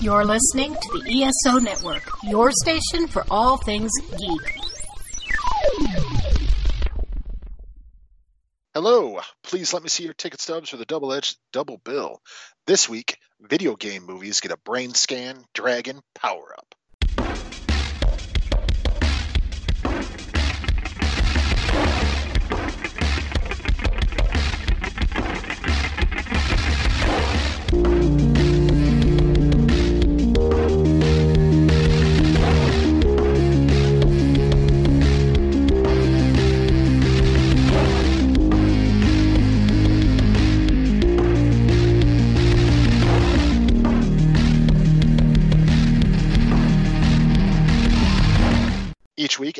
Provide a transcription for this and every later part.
You're listening to the ESO Network, your station for all things geek. Hello, please let me see your ticket stubs for the double edged double bill. This week, video game movies get a brain scan, dragon, power up.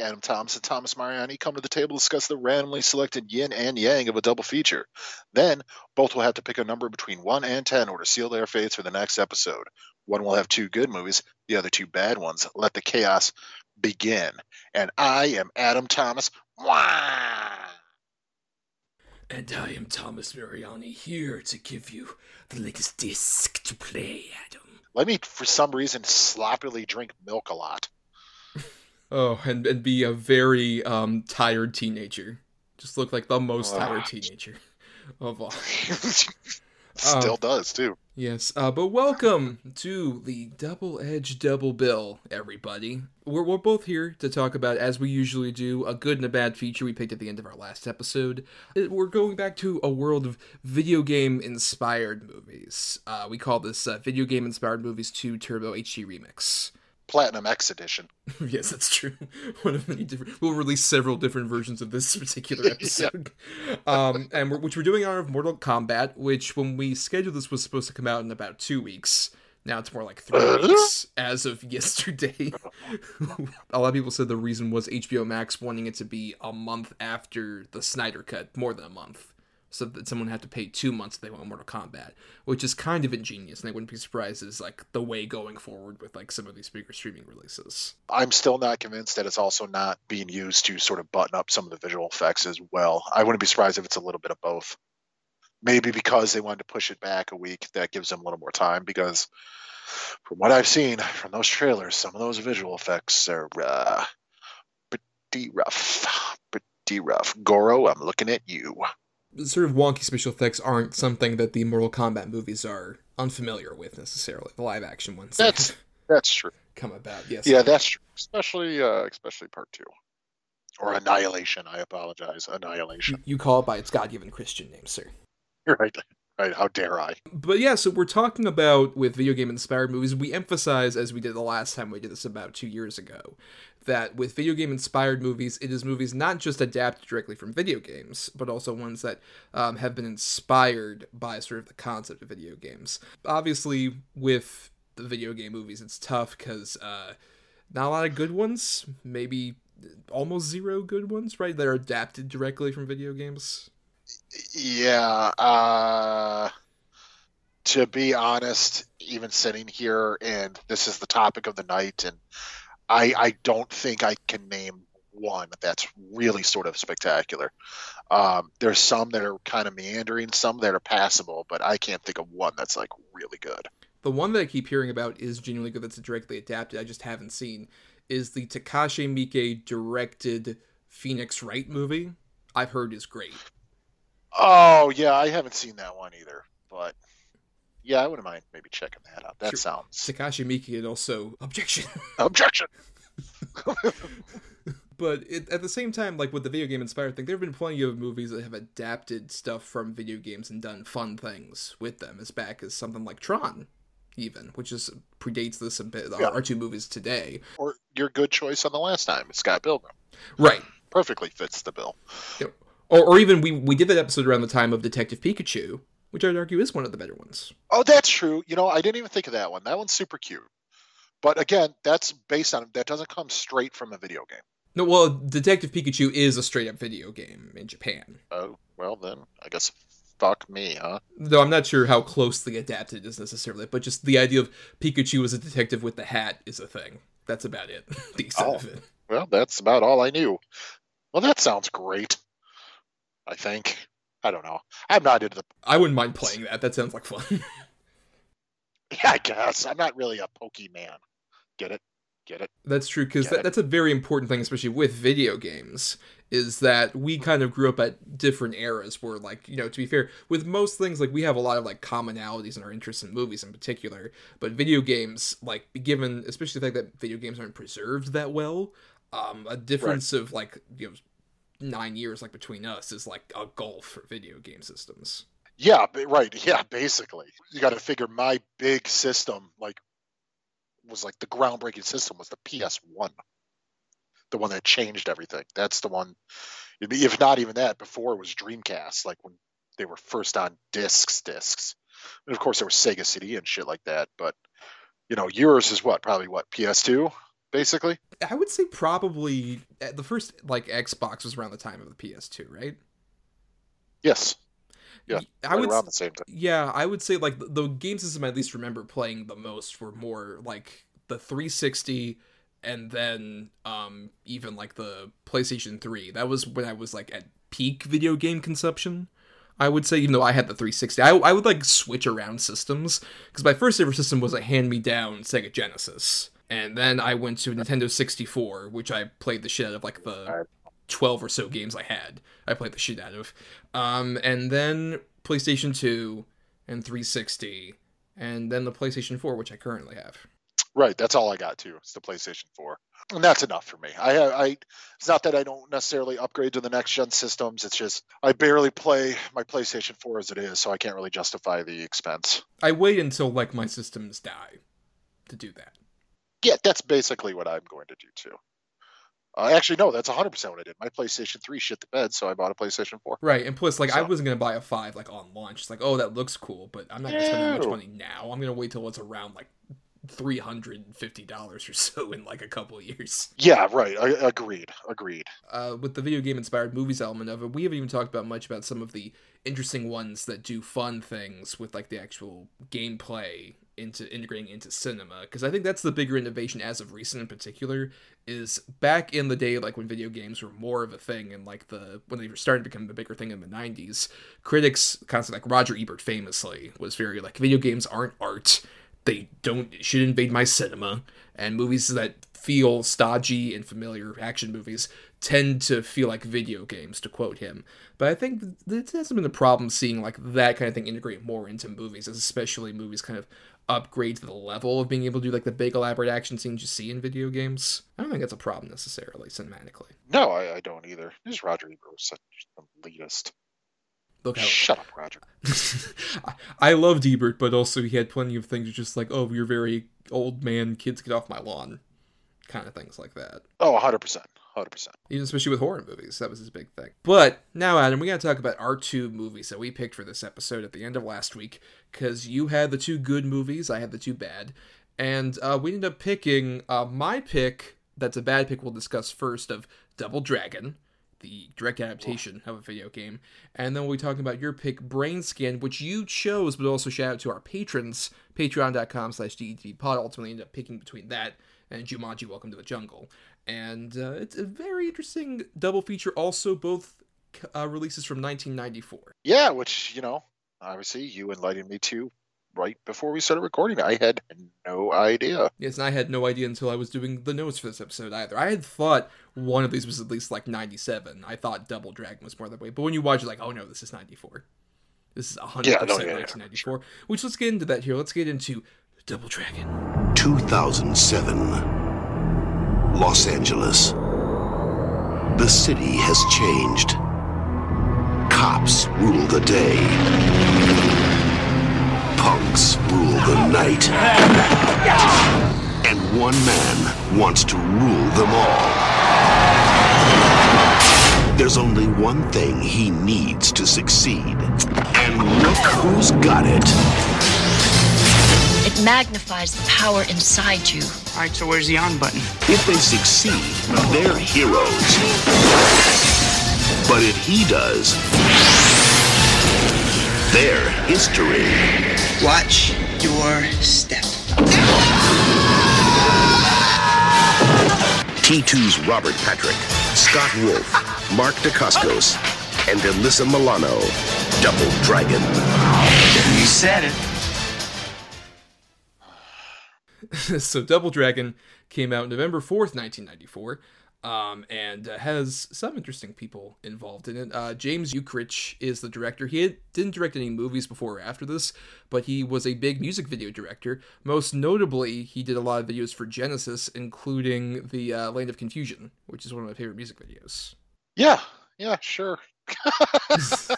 Adam Thomas and Thomas Mariani come to the table to discuss the randomly selected yin and yang of a double feature. Then, both will have to pick a number between 1 and 10 or to seal their fates for the next episode. One will have two good movies, the other two bad ones. Let the chaos begin. And I am Adam Thomas. Wah! And I am Thomas Mariani here to give you the latest disc to play, Adam. Let me, for some reason, sloppily drink milk a lot. Oh, and, and be a very um, tired teenager. Just look like the most tired teenager of all. Still Um, does, too. Yes, uh, but welcome to the Double Edge Double Bill, everybody. We're, we're both here to talk about, as we usually do, a good and a bad feature we picked at the end of our last episode. Uh, We're going back to a world of video game inspired movies. Uh, we call this uh, Video Game Inspired Movies 2 Turbo HD Remix. Platinum X Edition. yes, that's true. One of many different. We'll release several different versions of this particular episode, um, and we're, which we're doing out of Mortal Kombat. Which, when we scheduled this, was supposed to come out in about two weeks. Now it's more like three weeks as of yesterday. a lot of people said the reason was HBO Max wanting it to be a month after the Snyder Cut, more than a month, so that someone had to pay two months if they want Mortal Kombat, which is kind of ingenious, and I wouldn't be surprised is like the way going forward with like some of these bigger streaming releases. I'm still not convinced that it's also not being used to sort of button up some of the visual effects as well. I wouldn't be surprised if it's a little bit of both. Maybe because they wanted to push it back a week, that gives them a little more time. Because from what I've seen from those trailers, some of those visual effects are uh, pretty rough. Pretty rough. Goro, I'm looking at you. Sort of wonky special effects aren't something that the Mortal Kombat movies are unfamiliar with necessarily. The live action ones that That's that's true. come about, yes. Yeah, that's true. Especially uh, especially part two. Or Annihilation. I apologize. Annihilation. You, you call it by its God given Christian name, sir. You're right. Right. How dare I? But yeah, so we're talking about with video game inspired movies. We emphasize, as we did the last time we did this about two years ago, that with video game inspired movies, it is movies not just adapted directly from video games, but also ones that um, have been inspired by sort of the concept of video games. Obviously, with the video game movies, it's tough because uh, not a lot of good ones, maybe almost zero good ones, right? That are adapted directly from video games. Yeah. Uh, to be honest, even sitting here and this is the topic of the night, and I I don't think I can name one that's really sort of spectacular. Um, there's some that are kind of meandering, some that are passable, but I can't think of one that's like really good. The one that I keep hearing about is genuinely good that's directly adapted, I just haven't seen, is the Takashi Miike directed Phoenix Wright movie. I've heard is great. Oh yeah, I haven't seen that one either, but yeah, I wouldn't mind maybe checking that out. That Sure. sounds Takashi Miike and also objection. objection. but it, at the same time, like with the video game inspired thing, there have been plenty of movies that have adapted stuff from video games and done fun things with them. As back as something like Tron, even, which is predates this a bit. Yeah. Our two movies today, or your good choice on the last time, Scott Pilgrim, right? perfectly fits the bill. Or, or even we we did that episode around the time of Detective Pikachu, which I'd argue is one of the better ones. Oh, that's true. You know, I didn't even think of that one. That one's super cute. But again, that's based on that doesn't come straight from a video game. No, well, Detective Pikachu is a straight up video game in Japan. Oh, well then, I guess fuck me, huh? Though I'm not sure how closely adapted it is necessarily, but just the idea of Pikachu as a detective with the hat is a thing. That's about it. the extent Oh. of it. Well, that's about all I knew. Well, that sounds great. I think. I don't know. I'm not into the I wouldn't mind playing that. That sounds like fun. yeah, I guess I'm not really a Pokemon. Get it? Get it? That's true because that, that's a very important thing, especially with video games, is that we kind of grew up at different eras. Where, like, you know, to be fair, with most things, like we have a lot of like commonalities in our interests in movies in particular. But video games, like, given especially the fact that video games aren't preserved that well, um, a difference of like you know nine years like between us is like a gulf for video game systems. Yeah, right. Yeah, basically. You got to figure my big system, like, was like the groundbreaking system was the PS1, the one that changed everything. That's the one. If not even that, before it was Dreamcast, like when they were first on discs, discs. And of course, there was Sega CD and shit like that. But you know, yours is what? Probably what? PS2, basically. I would say probably uh, the first like Xbox was around the time of the PS2, right? Yes. Yeah, I right would around the same time. Yeah, I would say like the, the game system I at least remember playing the most were more like the 360 and then um even like the PlayStation 3. That was when I was like at peak video game consumption. I would say even though I had the 360, I, I would like switch around systems because my first ever system was a hand me down Sega Genesis. And then I went to Nintendo 64, which I played the shit out of like the 12 or so games I had. I played the shit out of. Um, and then PlayStation 2 and 360, and then the PlayStation 4, which I currently have. Right, that's all I got too. It's the PlayStation 4, and that's enough for me. I, I, it's not that I don't necessarily upgrade to the next gen systems. It's just I barely play my PlayStation 4 as it is, so I can't really justify the expense. I wait until like my systems die to do that. Yeah, that's basically what I'm going to do too. Uh, actually, no, that's 100 percent what I did. My PlayStation 3 shit the bed, so I bought a PlayStation 4. Right, and plus, like, I wasn't gonna buy a five like on launch. It's like, oh, that looks cool, but I'm not gonna spend that much money now. I'm gonna wait till it's around like three hundred and fifty dollars or so in like a couple of years. Yeah, right. I, agreed. Agreed. uh, with the video game inspired movies element of it, we haven't even talked about much about some of the interesting ones that do fun things with like the actual gameplay into integrating into cinema because I think that's the bigger innovation as of recent in particular is back in the day like when video games were more of a thing and like the when they were starting to become a bigger thing in the 90s critics constantly like Roger Ebert famously was very like video games aren't art they don't should invade my cinema and movies that feel stodgy and familiar action movies tend to feel like video games to quote him but i think th- it hasn't been a problem seeing like that kind of thing integrate more into movies especially movies kind of upgrade to the level of being able to do like the big elaborate action scenes you see in video games i don't think that's a problem necessarily cinematically No, I, I don't either. This Roger Ebert was such an elitist. Look how Shut up, Roger. I- loved Ebert, but also he had plenty of things just like, oh, you're very old man, kids get off my lawn, kind of things like that. Oh, 100 percent. 100 percent. Even especially with horror movies, that was his big thing. But now, Adam, we got to talk about our two movies that we picked for this episode at the end of last week, because you had the two good movies, I had the two bad, and uh, we ended up picking uh, my pick. That's a bad pick. We'll discuss first of Double Dragon, the direct adaptation of a video game, and then we'll be talking about your pick, Brain Scan, which you chose, but also shout out to our patrons, Patreon.com/slash Pod. Ultimately, ended up picking between that and Jumanji: Welcome to the Jungle and uh, it's a very interesting double feature. Also, both uh, releases from 1994. Yeah, which you know, obviously you enlightened me to right before we started recording. I had no idea. Yes, and I had no idea until I was doing the notes for this episode either. I had thought one of these was at least like 97. I thought Double Dragon was more that way, but when you watch it, like, oh no, this is 94. This is 100% Yeah, no, yeah, yeah, 1994. Which let's get into that here. Let's get into Double Dragon. 2007. Los Angeles. The city has changed. Cops rule the day. Punks rule the night. And one man wants to rule them all. There's only one thing he needs to succeed. And look who's got it. It magnifies the power inside you. All right, so where's the on button? If they succeed, they're heroes. But if he does, they're history. Watch your step. T2's Robert Patrick, Scott Wolf, Mark Dacascos, and Alyssa Milano. Double Dragon. You said it. so Double Dragon came out November 4th, 1994. Um, and uh, has some interesting people involved in it. Uh, James Yukich is the director. He had, didn't direct any movies before or after this, but he was a big music video director. Most notably, he did a lot of videos for Genesis, including the uh, Land of Confusion, which is one of my favorite music videos. Yeah, yeah, sure.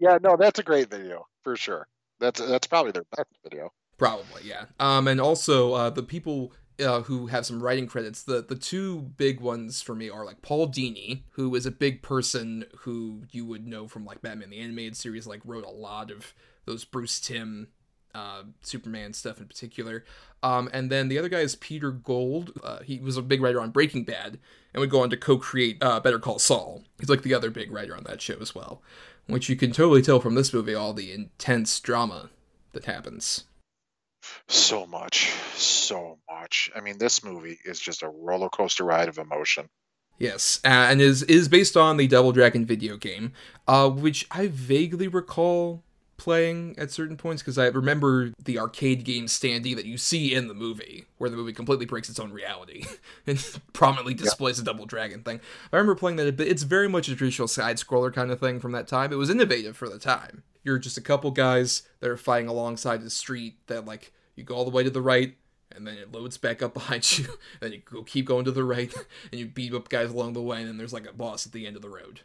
yeah, no, that's a great video for sure. That's that's probably their best video. Probably, yeah. Um, and also uh, the people uh, who have some writing credits. The the two big ones for me are like Paul Dini, who is a big person who you would know from like Batman the animated series, like wrote a lot of those Bruce Timm uh, Superman stuff in particular. Um, and then the other guy is Peter Gould. Uh, he was a big writer on Breaking Bad and would go on to co-create uh, Better Call Saul. He's like the other big writer on that show as well, which you can totally tell from this movie all the intense drama that happens. So much, so much. I mean, this movie is just a roller coaster ride of emotion. Yes, and is is based on the Double Dragon video game, uh, which I vaguely recall playing at certain points because I remember the arcade game standee that you see in the movie, where the movie completely breaks its own reality and prominently displays yeah. a Double Dragon thing. I remember playing that, but it's very much a traditional side scroller kind of thing from that time. It was innovative for the time. You're just a couple guys that are fighting alongside the street that like you go all the way to the right and then it loads back up behind you and you go keep going to the right and you beat up guys along the way and then there's like a boss at the end of the road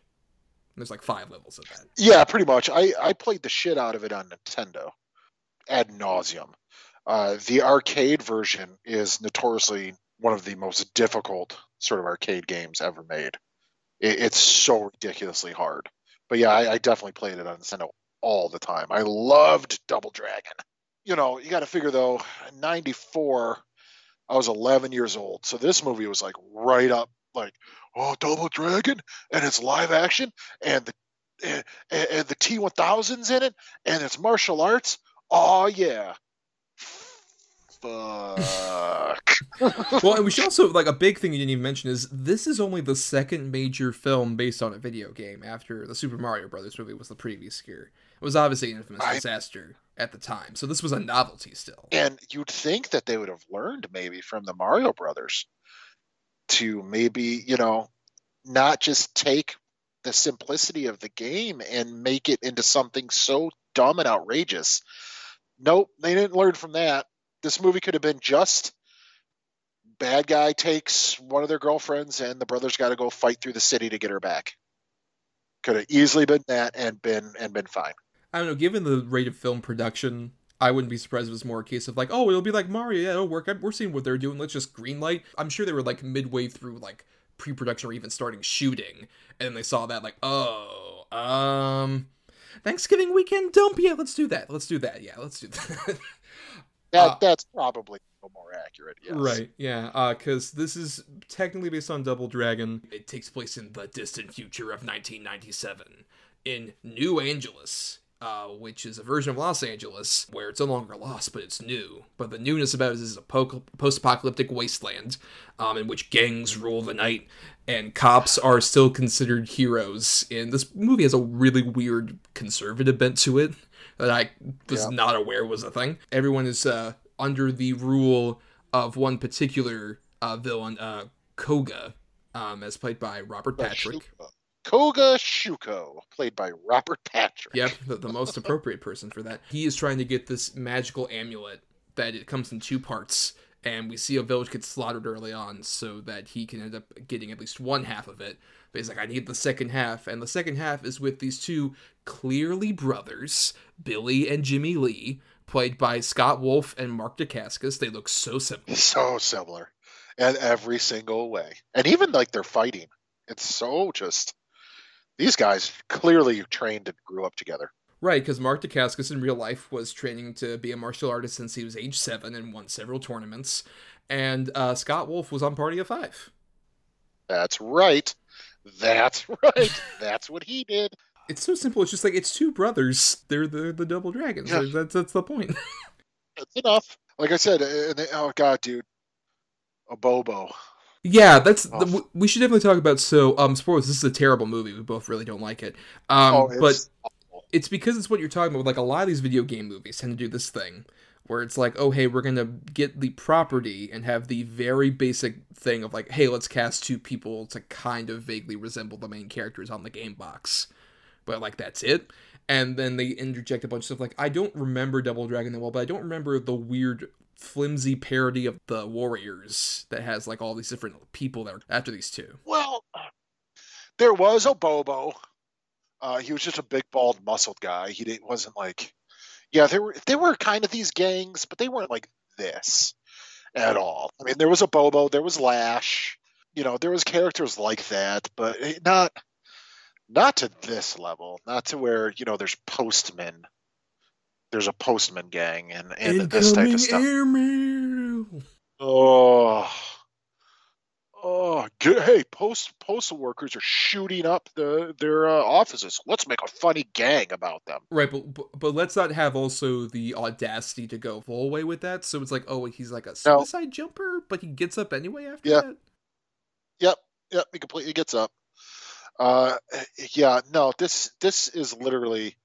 there's like five levels of that. Yeah pretty much. I i played the shit out of it on nintendo ad nauseum. Uh, the arcade version is notoriously one of the most difficult sort of arcade games ever made. It, it's so ridiculously hard. But yeah I, I definitely played it on nintendo all the time. I loved double dragon. You know, you got to figure though, 94, I was 11 years old. So this movie was like right up, like, oh, Double Dragon, and it's live action, and the and, and the T1000's in it, and it's martial arts. Oh yeah. Fuck. well, and we should also like a big thing you didn't even mention is this is only the second major film based on a video game after the Super Mario Brothers movie was the previous year. It was obviously an infamous I, disaster at the time. So this was a novelty still. And you'd think that they would have learned maybe from the Mario Brothers to maybe, you know, not just take the simplicity of the game and make it into something so dumb and outrageous. Nope, they didn't learn from that. This movie could have been just bad guy takes one of their girlfriends and the brothers got to go fight through the city to get her back. Could have easily been that and been and been fine. I don't know, given the rate of film production, I wouldn't be surprised if it's more a case of like, oh, it'll be like Mario, yeah, it'll work. We're seeing what they're doing. Let's just greenlight. I'm sure they were like midway through like pre-production or even starting shooting, and then they saw that like, oh, um, Thanksgiving weekend dump. Yeah, let's do that. Let's do that. Yeah, let's do that. that uh, that's probably more accurate. Yes. Right. Yeah. Because uh, this is technically based on Double Dragon. It takes place in the distant future of 1997 in New Angeles uh, which is a version of Los Angeles where it's no longer lost, but it's new. But the newness about it is a post-apocalyptic wasteland um, in which gangs rule the night, and cops are still considered heroes. And this movie has a really weird conservative bent to it that I was yeah. not aware was a thing. Everyone is uh, under the rule of one particular uh, villain, uh, Koga, um, as played by Robert Patrick. Koga Shuko, played by Robert Patrick. Yep, the, the most appropriate person for that. He is trying to get this magical amulet that it comes in two parts, and we see a village get slaughtered early on so that he can end up getting at least one half of it. But he's like, I need the second half, and the second half is with these two clearly brothers, Billy and Jimmy Lee, played by Scott Wolf and Mark Dacascos. They look so similar. So similar. In every single way. And even like they're fighting. It's so just these guys clearly trained and grew up together. Right, because Mark Dacascos in real life was training to be a martial artist since he was age seven and won several tournaments. And uh, Scott Wolf was on Party of Five. That's right. That's right. that's what he did. It's so simple. It's just like it's two brothers. They're the the double dragons. Yeah. That's that's the point. that's enough. Like I said, they, oh god, dude, Abobo. Yeah, that's oh. the, we should definitely talk about. So, um, spoilers. This is a terrible movie. We both really don't like it. Um, oh, it's but it's because it's what you're talking about. Like a lot of these video game movies tend to do this thing where it's like, oh, hey, we're going to get the property and have the very basic thing of like, hey, let's cast two people to kind of vaguely resemble the main characters on the game box. But like, that's it. And then they interject a bunch of stuff like, I don't remember Double Dragon that well, but I don't remember the weird flimsy parody of the Warriors that has like all these different people that are after these two. Well, there was Abobo. Uh, he was just a big, bald, muscled guy. He didn't, wasn't like, yeah, there were there were kind of these gangs, but they weren't like this at all. I mean, there was Abobo, there was Lash, you know, there was characters like that, but not not to this level, not to where you know there's postmen. There's a postman gang and and this type of stuff. airmail. Oh, oh, good. hey, post postal workers are shooting up the their uh, offices. Let's make a funny gang about them. Right, but, but but let's not have also the audacity to go full way with that. So it's like, oh, he's like a No. suicide jumper, but he gets up anyway after Yeah. that. Yep, yep, he completely gets up. Uh, yeah, no, this this is literally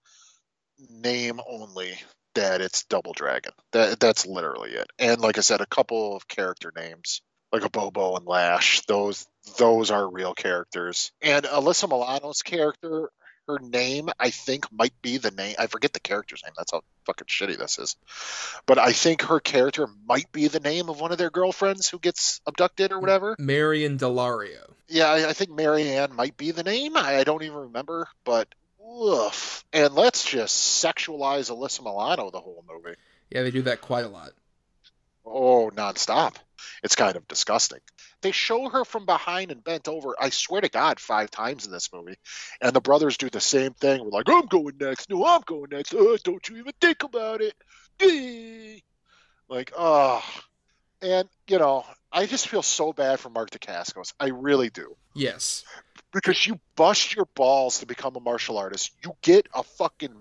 name only that it's Double Dragon. That that's literally it. And like I said, a couple of character names like Abobo and Lash. Those those are real characters. And Alyssa Milano's character, her name I think might be the name. I forget the character's name. That's how fucking shitty this is. But I think her character might be the name of one of their girlfriends who gets abducted or whatever. Marian Delario. Yeah, I, I think Marianne might be the name. I, I don't even remember, but woof. And let's just sexualize Alyssa Milano the whole movie. Yeah, they do that quite a lot. Oh, nonstop. It's kind of disgusting. They show her from behind and bent over, I swear to God, five times in this movie. And the brothers do the same thing. We're like, I'm going next. No, I'm going next. Uh, don't you even think about it. Dee. Like, oh. And, you know, I just feel so bad for Mark Dacascos. I really do. Yes. Because you bust your balls to become a martial artist. You get a fucking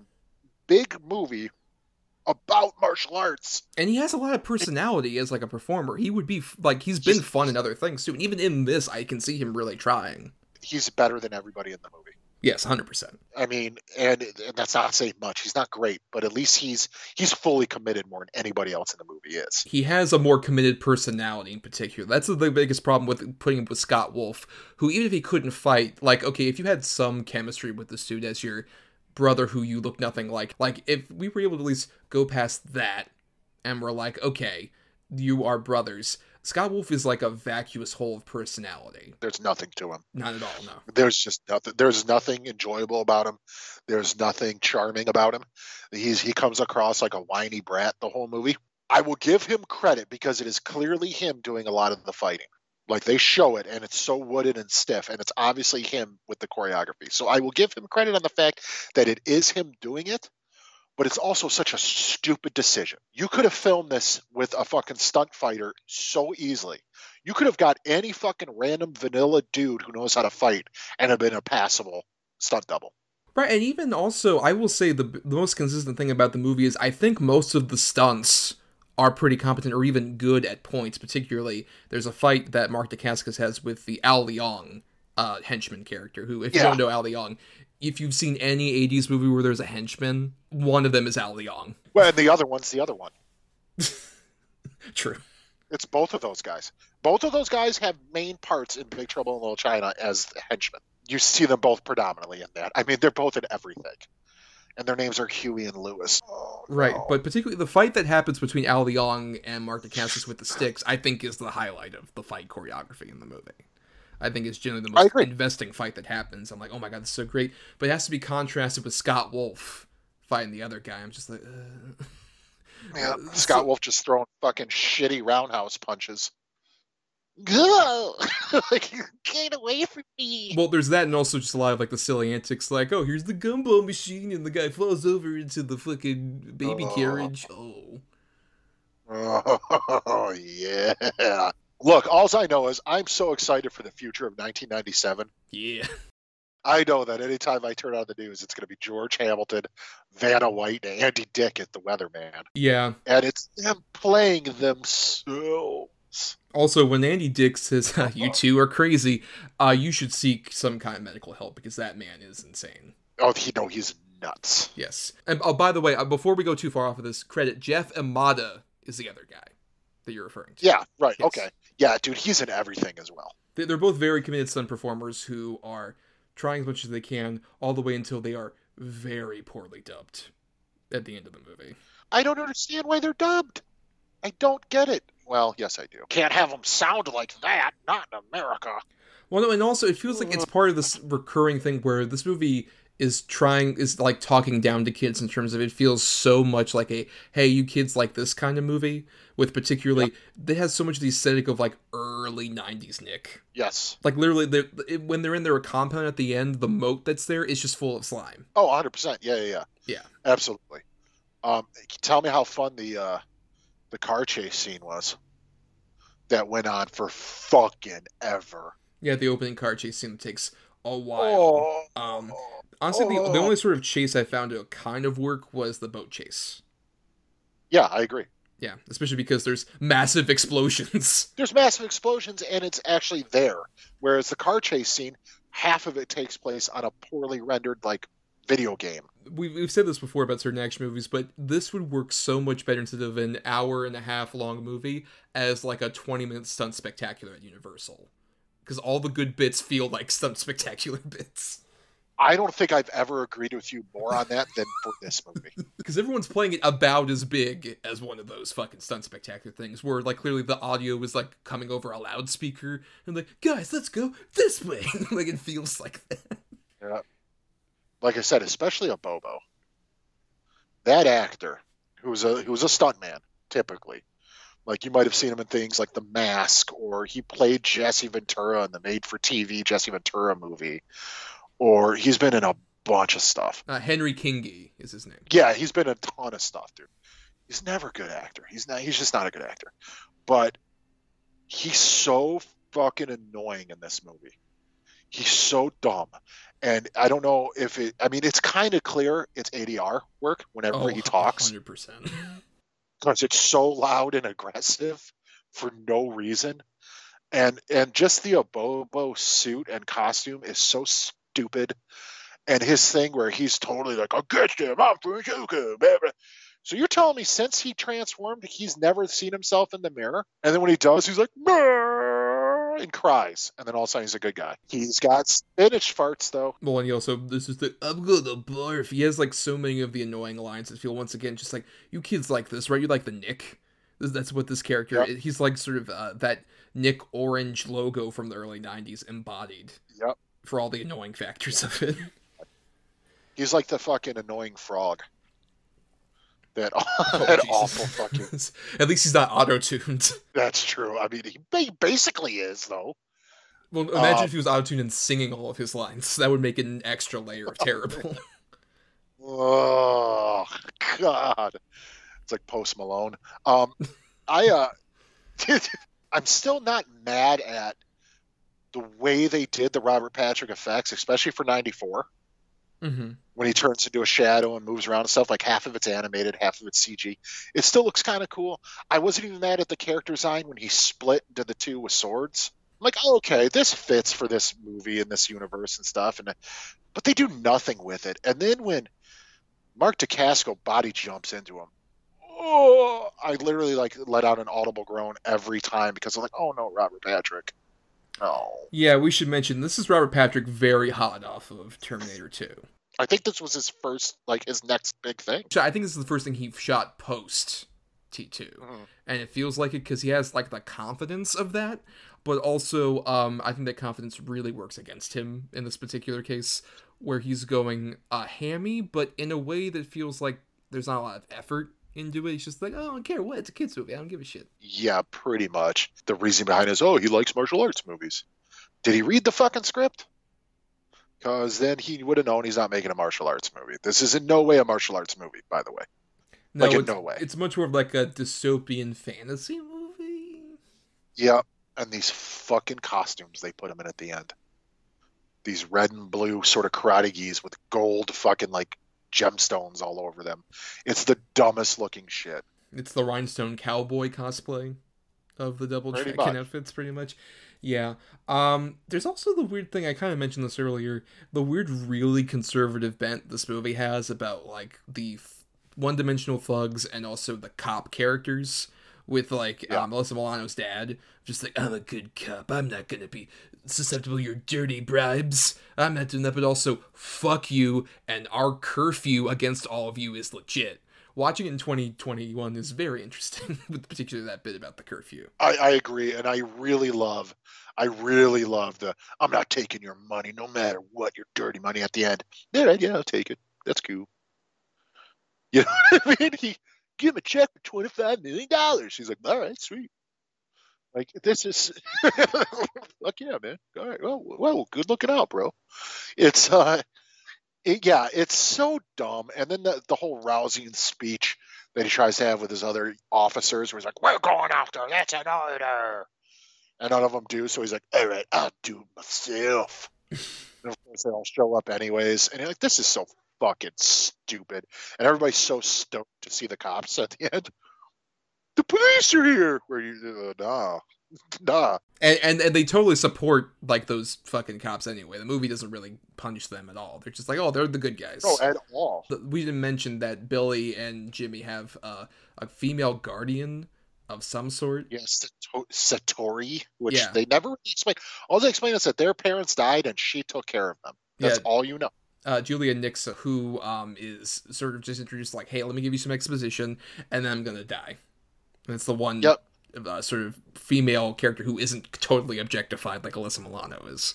big movie about martial arts. And he has a lot of personality as like a performer. He would be like he's been fun in other things too. And even in this, I can see him really trying. He's better than everybody in the movie. Yes, hundred percent. I mean, and, and that's not saying much. He's not great, but at least he's he's fully committed more than anybody else in the movie is. He has a more committed personality in particular. That's the biggest problem with putting him with Scott Wolf, who even if he couldn't fight, like okay, if you had some chemistry with this dude as your brother who you look nothing like, like if we were able to at least go past that and we're like, okay, you are brothers. Scott Wolf is like a vacuous hole of personality. There's nothing to him. Not at all, no. There's just nothing. There's nothing enjoyable about him. There's nothing charming about him. He's he comes across like a whiny brat the whole movie. I will give him credit because it is clearly him doing a lot of the fighting. Like they show it, and it's so wooded and stiff, and it's obviously him with the choreography. So I will give him credit on the fact that it is him doing it. But it's also such a stupid decision. You could have filmed this with a fucking stunt fighter so easily. You could have got any fucking random vanilla dude who knows how to fight and have been a passable stunt double. Right, and even also, I will say the the most consistent thing about the movie is I think most of the stunts are pretty competent or even good at points. Particularly, there's a fight that Mark Dacascos has with the Al Leong uh, henchman character. Who, if you don't know Al Leong, if you've seen any '80s movie where there's a henchman, one of them is Al Leong. Well, and the other one's the other one. True. It's both of those guys. Both of those guys have main parts in Big Trouble in Little China as henchmen. You see them both predominantly in that. I mean, they're both in everything. And their names are Huey and Lewis. Oh, Right, no. but particularly the fight that happens between Al Leong and Mark Dacascos with the sticks, I think is the highlight of the fight choreography in the movie. I think it's generally the most investing fight that happens. I'm like, oh my god, this is so great. But it has to be contrasted with Scott Wolf fighting the other guy. I'm just like, uh. Yeah, Scott Wolf just throwing fucking shitty roundhouse punches. Go! like, get away from me. well, there's that, and also just a lot of like the silly antics, like, oh, here's the gumball machine, and the guy falls over into the fucking baby Oh. carriage. Oh, Oh, yeah. Look, all I know is I'm so excited for the future of 1997. yeah. I know that anytime I turn on the news, it's going to be George Hamilton, Vanna White, and Andy Dick at the Weatherman. Yeah. And it's them playing themselves. Also, when Andy Dick says you two are crazy, uh, you should seek some kind of medical help because that man is insane. Oh, he no, he's nuts. Yes. And oh, by the way, uh, before we go too far off of this, credit Jeff Imada is the other guy that you're referring to. Yeah, right. Yes. Okay. Yeah, dude, he's in everything as well. They- They're both very committed stunt performers who are trying as much as they can all the way until they are very poorly dubbed at the end of the movie. I don't understand why they're dubbed. I don't get it. Well, yes, I do. Can't have them sound like that. Not in America. Well, no, and also it feels like it's part of this recurring thing where this movie is trying is like talking down to kids in terms of it feels so much like a hey you kids like this kind of movie with particularly it has so much of the aesthetic of like early 90s nick Yes. like literally they're, it, when they're in their compound at the end the moat that's there is just full of slime Oh, 100%. Yeah, yeah, yeah. Yeah. Absolutely. Um, tell me how fun the uh, the car chase scene was. That went on for fucking ever. yeah the opening car chase scene takes a while Oh, um honestly the, the only sort of chase i found to kind of work was the boat chase yeah, I agree. Yeah especially because there's massive explosions There's massive explosions and it's actually there. Whereas the car chase scene, half of it takes place on a poorly rendered like video game. we've, we've said this before about certain action movies, but this would work so much better instead of an hour and a half long movie as like a 20 minute stunt spectacular at Universal. Because all the good bits feel like stunt spectacular bits. I don't think I've ever agreed with you more on that than for this movie. Because everyone's playing it about as big as one of those fucking stunt spectacular things, where like clearly the audio was like coming over a loudspeaker and like, guys, let's go this way. like it feels like that. Yeah. Like I said, especially Abobo. That actor, who's a who's a stuntman, typically. Like you might have seen him in things like The Mask, or he played Jesse Ventura in the made-for-TV Jesse Ventura movie, or he's been in a bunch of stuff. Uh, Henry Kingi is his name. Yeah, he's been a ton of stuff, dude. He's never a good actor. He's not. He's just not a good actor. But he's so fucking annoying in this movie. He's so dumb, and I don't know if it. I mean, it's kind of clear it's ADR work whenever he talks 100%. because it's so loud and aggressive for no reason, and and just the Abobo suit and costume is so stupid, and his thing where he's totally like, "I'll get him, I'm Fujoka." blah, blah." So you're telling me since he transformed, he's never seen himself in the mirror, and then when he does, he's like, "Brrr," and cries, and then all of a sudden he's a good guy. He's got spinach farts though. Well, and he also this is the I'm gonna barf. He has like so many of the annoying lines that feel once again just like you kids like this, right? You like the Nick. That's what this character. Yep. He's like sort of uh, that Nick Orange logo from the early '90s embodied Yep. For all the annoying factors of it. He's like the fucking annoying frog. That Oh, that awful fucking. At least he's not auto tuned. That's true. I mean, he basically is though. Well, imagine Um, if he was auto tuned and singing all of his lines. That would make it an extra layer of terrible. Oh God, it's like Post Malone. Um, I uh, I'm still not mad at the way they did the Robert Patrick effects, especially for '94 hmm when he turns into a shadow and moves around and stuff. Like half of it's animated, half of it's CG. It still looks kind of cool. I wasn't even mad at the character design when he split into the two with swords. I'm like, oh, okay, this fits for this movie and this universe and stuff. And but they do nothing with it. And then when Mark DeCasco body jumps into him, oh, I literally like let out an audible groan every time because I'm like, oh no, Robert Patrick. No. Yeah, we should mention this is Robert Patrick very hot off of Terminator 2. I think this was his first, like his next big thing. I think this is the first thing he shot post T2. Mhm. And it feels like it because he has like the confidence of that, but also um, I think that confidence really works against him in this particular case, where he's going uh, hammy, but in a way that feels like there's not a lot of effort into it. He's just like, oh, I don't care what, it's a kids movie. I don't give a shit. Yeah, pretty much. The reason behind it is, oh, he likes martial arts movies. Did he read the fucking script? Because then he would have known he's not making a martial arts movie. This is in no way a martial arts movie, by the way. No, Like, in no way. it's much more of like a dystopian fantasy movie. Yeah, and these fucking costumes they put him in at the end. These red and blue sort of karate gis with gold fucking like gemstones all over them. It's the dumbest looking shit. It's the rhinestone cowboy cosplay of the double Pretty dragon outfits, pretty much. Yeah. Um, there's also the weird thing, I kind of mentioned this earlier, the weird, really conservative bent this movie has about, like, the f- one dimensional thugs and also the cop characters. With, like, Yeah. um, Melissa Milano's dad, just like, I'm a good cop. I'm not gonna be susceptible to your dirty bribes. I'm not doing that, but also, fuck you, and our curfew against all of you is legit. Watching it in 2021 is very interesting, with particularly that bit about the curfew. I, I agree, and I really love, I really love the. I'm not taking your money, no matter what your dirty money. At the end, yeah, yeah, I'll take it. That's cool. You know what I mean? He give him a check for twenty five million dollars. He's like, all right, sweet. Like this is, fuck yeah, man. All right, well, well, good looking out, bro. It's uh, it, yeah, it's so dumb. And then the the whole rousing speech that he tries to have with his other officers, where he's like, "We're going after. That's an order," and none of them do. So he's like, "All right, I'll do it myself." and of course, they all show up anyways. And like, "This is so fucking stupid." And everybody's so stoked to see the cops at the end. The police are here. Where you? Uh, nah, nah. And, and and they totally support like those fucking cops anyway. The movie doesn't really punish them at all. They're just like, oh, they're the good guys. No, at all. We didn't mention that Billy and Jimmy have uh, a female guardian of some sort. Yes, Sato- Satori, which Yeah. they never really explain. All they explain is that their parents died and she took care of them. That's Yeah. all you know. Uh, Julia Nixa, who um, is sort of just introduced like, hey, let me give you some exposition, and then I'm gonna die. It's the one Yep. uh, sort of female character who isn't totally objectified like Alyssa Milano is.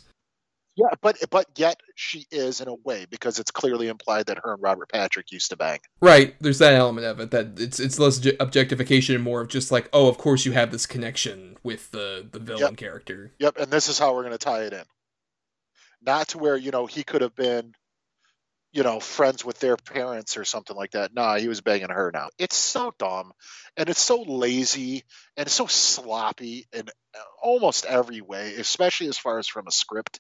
Yeah, but but yet she is in a way because it's clearly implied that her and Robert Patrick used to bang. Right, there's that element of it that it's it's less objectification and more of just like, oh, of course you have this connection with the the villain Yep. character. Yep, and this is how we're going to tie it in. Not to where you know he could have been, you know, friends with their parents or something like that. Nah, he was banging her now. It's so dumb, and it's so lazy, and so sloppy in almost every way, especially as far as from a script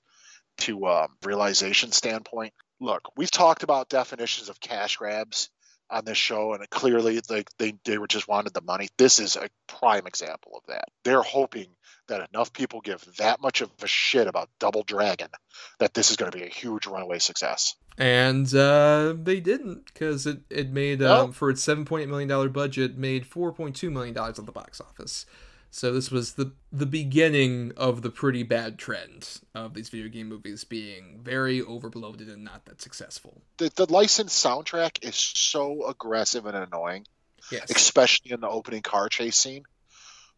to um, realization standpoint. Look, we've talked about definitions of cash grabs on this show, and clearly, like they they were just wanted the money. This is a prime example of that. They're hoping that enough people give that much of a shit about Double Dragon that this is going to be a huge runaway success. And uh, they didn't because it it made um, for its seven point eight million dollar budget made four point two million dollars at the box office. So this was the the beginning of the pretty bad trend of these video game movies being very overbloated and not that successful. The, the licensed soundtrack is so aggressive and annoying, Yes. especially in the opening car chase scene,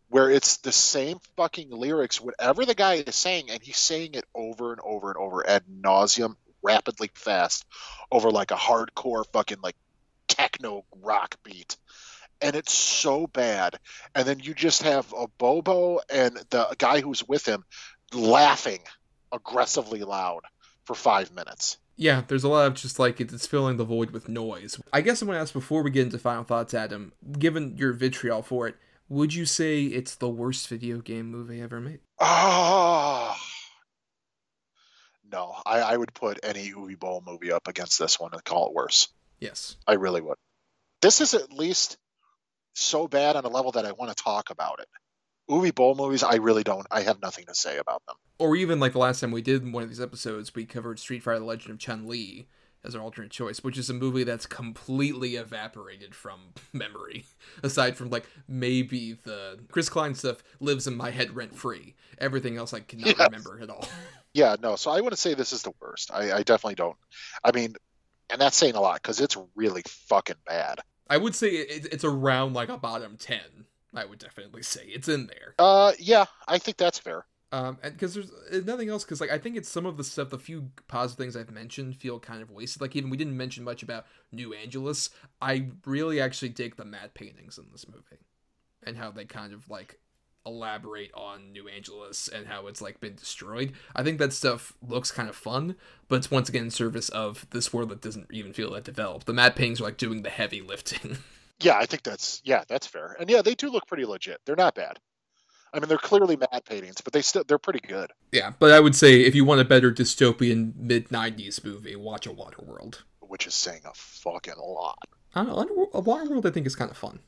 where it's the same fucking lyrics, whatever the guy is saying, and he's saying it over and over and over ad nauseum, rapidly fast, over like a hardcore fucking like techno rock beat. And it's so bad. And then you just have a Bobo and the guy who's with him laughing aggressively loud for five minutes. Yeah, there's a lot of just like it's filling the void with noise. I guess I'm gonna ask before we get into final thoughts, Adam. Given your vitriol for it, would you say it's the worst video game movie ever made? Ah. No, I, I would put any Uwe Boll movie up against this one and call it worse. Yes. I really would. This is at least so bad on a level that I want to talk about it. Uwe Boll movies, I really don't. I have nothing to say about them. Or even like the last time we did one of these episodes, we covered Street Fighter: The Legend of Chun Li as our alternate choice, which is a movie that's completely evaporated from memory. Aside from like maybe the Chris Klein stuff lives in my head rent free. Everything else I cannot Yes. remember at all. Yeah, no. So I wouldn't say this is the worst. I, I definitely don't. I mean, and that's saying a lot because it's really fucking bad. I would say it, it's around like a bottom ten. I would definitely say it's in there. Uh, yeah, I think that's fair. Um, and because there's nothing else, because like I think it's some of the stuff, the few positive things I've mentioned feel kind of wasted. Like even we didn't mention much about New Angeles. I really actually dig the matte paintings in this movie, and how they kind of like elaborate on New Angeles and how it's like been destroyed. I think that stuff looks kind of fun, but it's once again in service of this world that doesn't even feel that developed. The matte paintings are like doing the heavy lifting. Yeah, I think that's yeah, that's fair. And yeah, they do look pretty legit. They're not bad. I mean, they're clearly matte paintings, but they still they're pretty good. yeah, but I would say if you want a better dystopian mid '90s movie, watch A Waterworld. which is saying a fucking lot. I don't know. A Waterworld, I think is kind of fun.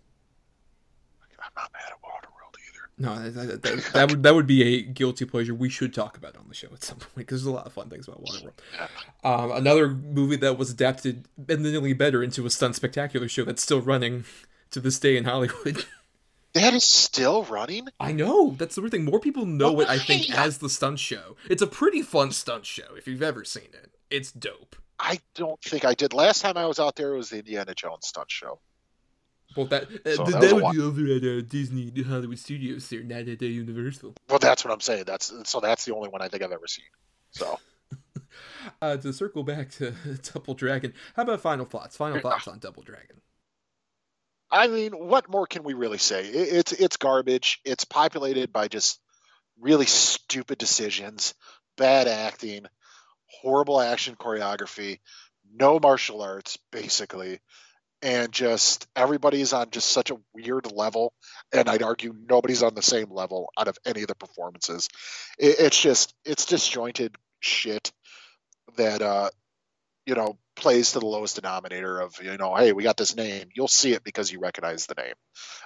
I'm not mad at Waterworld. No, that, that, that, would that would be a guilty pleasure we should talk about on the show at some point because there's a lot of fun things about Waterworld. Um, another movie that was adapted infinitely better into a stunt spectacular show that's still running to this day in Hollywood. That is still running. I know that's the weird thing. More people know it, I think, as the stunt show. It's a pretty fun stunt show if you've ever seen it. It's dope. I don't think I did. Last time I was out there, it was the Indiana Jones stunt show. Well, that uh, So th- that that, would be over at uh, Disney the Hollywood Studios there, not at uh, Universal. Well, that's what I'm saying. That's so. That's the only one I think I've ever seen. So Uh, to circle back to Double Dragon, how about final thoughts? Final thoughts on Double Dragon. I mean, what more can we really say? It, it's it's garbage. It's populated by just really stupid decisions, bad acting, horrible action choreography, no martial arts, basically, and just everybody's on just such a weird level. And I'd argue nobody's on the same level out of any of the performances. It, it's just it's disjointed shit that uh, you know plays to the lowest denominator of you know hey we got this name you'll see it because you recognize the name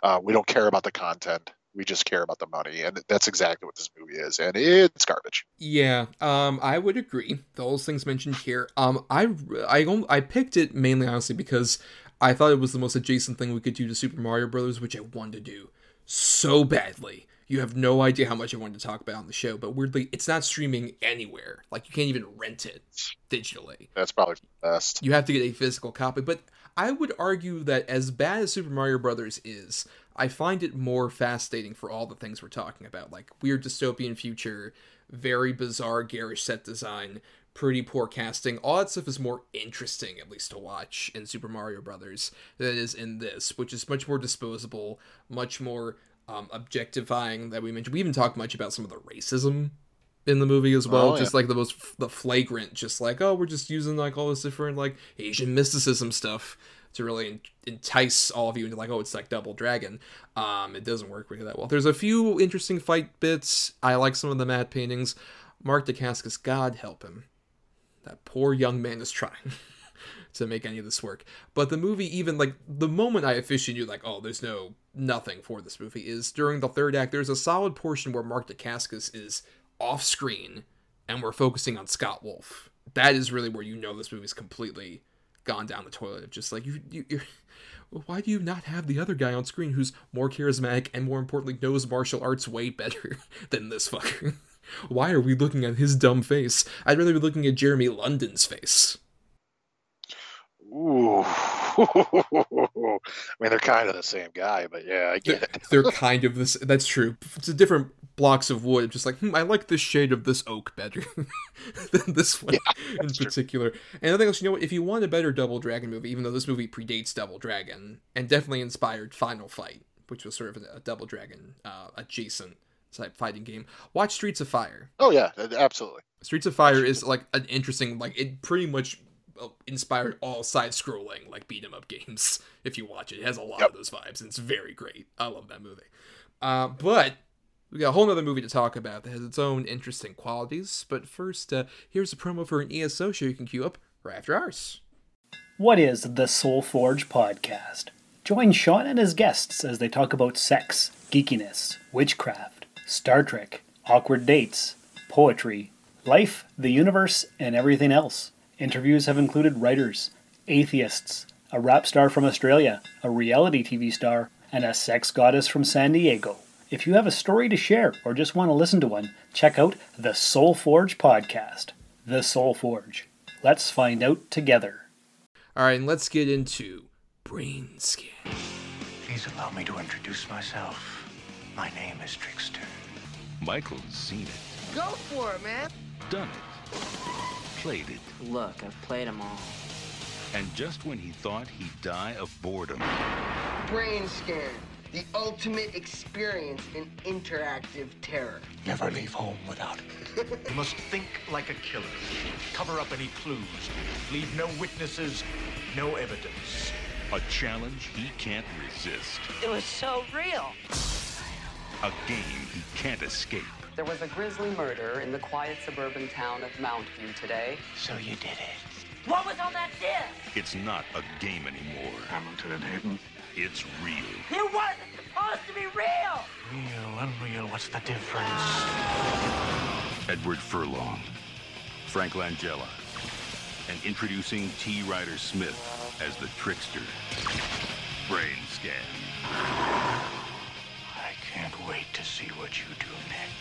uh, we don't care about the content we just care about the money and that's exactly what this movie is and it's garbage Yeah, um, I would agree. Those things mentioned here. Um, I I I picked it mainly honestly because I thought it was the most adjacent thing we could do to Super Mario Brothers, which I wanted to do so badly. You have no idea how much I wanted to talk about on the show, but weirdly, it's not streaming anywhere. Like you can't even rent it digitally. that's probably the best You have to get a physical copy. But I would argue that as bad as Super Mario Brothers is, I find it more fascinating for all the things we're talking about, like weird dystopian future, very bizarre garish set design, pretty poor casting. All that stuff is more interesting, at least to watch in Super Mario Brothers than it is in this, which is much more disposable, much more um, objectifying. That we mentioned. We even talked much about some of the racism in the movie as well Oh, yeah. just like the most the flagrant just like oh we're just using like all this different like asian mysticism stuff to really en- entice all of you into like oh it's like double dragon um it doesn't work really that well there's a few interesting fight bits i like some of the matte paintings mark dacascos god help him that poor young man is trying to make any of this work. But the movie, even like the moment I officially knew, like, oh, there's no nothing for this movie, is during the third act. There's a solid portion where Mark Dacascos is off screen, and we're focusing on Scott Wolf. That is really where you know this movie's completely gone down the toilet. Of just like you, you you're. Why do you not have the other guy on screen who's more charismatic and more importantly knows martial arts way better than this fucker? Why are we looking at his dumb face? I'd rather be looking at Jeremy London's face. Ooh. I mean, they're kind of the same guy, but yeah, I get it. They're kind of this. That's true. It's a different blocks of wood. Just like hmm, I like this shade of this oak better than this one in true. particular. And nothing else. You know what? If you want a better Double Dragon movie, even though this movie predates Double Dragon and definitely inspired Final Fight, which was sort of a Double Dragon uh, adjacent type fighting game, watch Streets of Fire. Oh yeah, absolutely. Streets of Fire is like an interesting, like it pretty much uh, inspired all side-scrolling like beat 'em up games. If you watch it, it has a lot Yep. of those vibes, and it's very great. I love that movie. Uh, but we got a whole other movie to talk about that has its own interesting qualities. But first, uh, here's a promo for an ESO show you can queue up right after ours. What is the Soul Forge podcast? Join Sean and his guests as they talk about sex, geekiness, witchcraft, Star Trek, awkward dates, poetry, life, the universe, and everything else. Interviews have included writers, atheists, a rap star from Australia, a reality TV star, and a sex goddess from San Diego. If you have a story to share or just want to listen to one, check out the Soul Forge podcast. The Soul Forge. Let's find out together. All right, and let's get into Brain Scan. Please allow me to introduce myself. My name is Trickster. Michael's seen it, Go for it, man. done it, played it, Look, I've played them all. and just when he thought he'd die of boredom, Brain scan. The ultimate experience in interactive terror. Never leave home without it. You must think like a killer. Cover up any clues. Leave no witnesses, no evidence. a challenge he can't resist, It was so real. A game he can't escape. There was a grisly murder in the quiet suburban town of Mountview today. So you did it. What was on that disc? It's not a game anymore. Hamilton and Hayden. It's real. It wasn't supposed to be real. Real, unreal. What's the difference? Edward Furlong, Frank Langella, and introducing T. Ryder Smith as the trickster. Brain scan. I can't wait to see what you do next.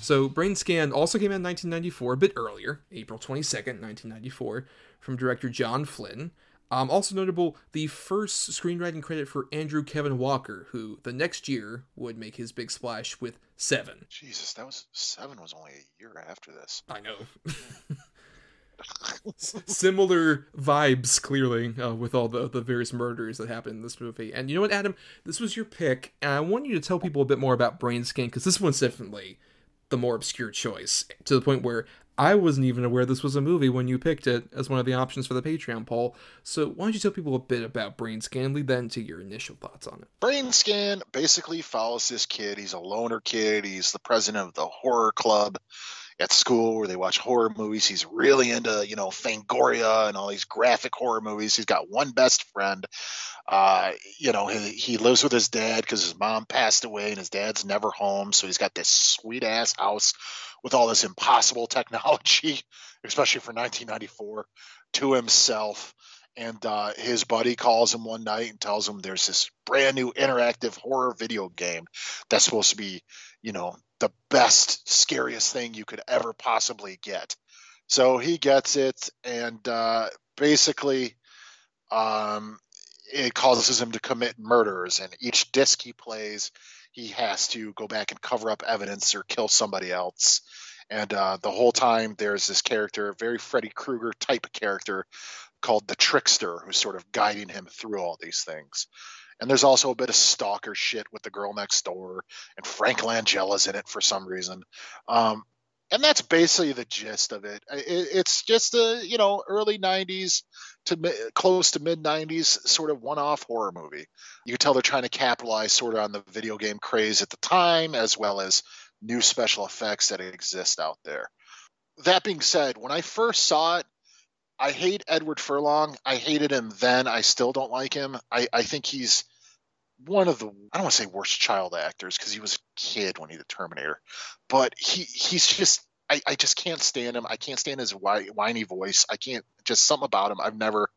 So, Brain Scan also came out in 1994, a bit earlier, April 22nd, 1994, from director John Flynn. Um, also notable, the first screenwriting credit for Andrew Kevin Walker, who the next year would make his big splash with Seven. Jesus, that was Seven was only a year after this. I know. Similar vibes, clearly, uh, with all the, the various murders that happened in this movie. And you know what, Adam? This was your pick, and I want you to tell people a bit more about Brain Scan, because this one's definitely the more obscure choice, to the point where I wasn't even aware this was a movie when you picked it as one of the options for the Patreon poll. So why don't you tell people a bit about Brain Scan, lead that into your initial thoughts on it. Brain Scan basically follows this kid. He's a loner kid. He's the president of the horror club at school where they watch horror movies. He's really into, you know, Fangoria and all these graphic horror movies. He's got one best friend. Uh, you know, he, he lives with his dad because his mom passed away and his dad's never home. So he's got this sweet ass house with all this impossible technology, especially for 1994, to himself. And uh, his buddy calls him one night and tells him there's this brand new interactive horror video game that's supposed to be, you know, the best, scariest thing you could ever possibly get. So he gets it, and uh, basically, um, it causes him to commit murders. And each disc he plays, he has to go back and cover up evidence or kill somebody else. And uh, the whole time, there's this character, very Freddy Krueger type character called the Trickster, who's sort of guiding him through all these things. And there's also a bit of stalker shit with the girl next door, and Frank Langella's in it for some reason. Um, and that's basically the gist of it. it it's just a you know early '90s to close to mid '90s sort of one-off horror movie. You can tell they're trying to capitalize sort of on the video game craze at the time, as well as new special effects that exist out there. That being said, when I first saw it, I hate Edward Furlong. I hated him then. I still don't like him. I, I think he's one of the I don't want to say worst child actors because he was a kid when he did Terminator, but he he's just I, I just can't stand him. I can't stand his whiny voice. I can't just something about him. I've never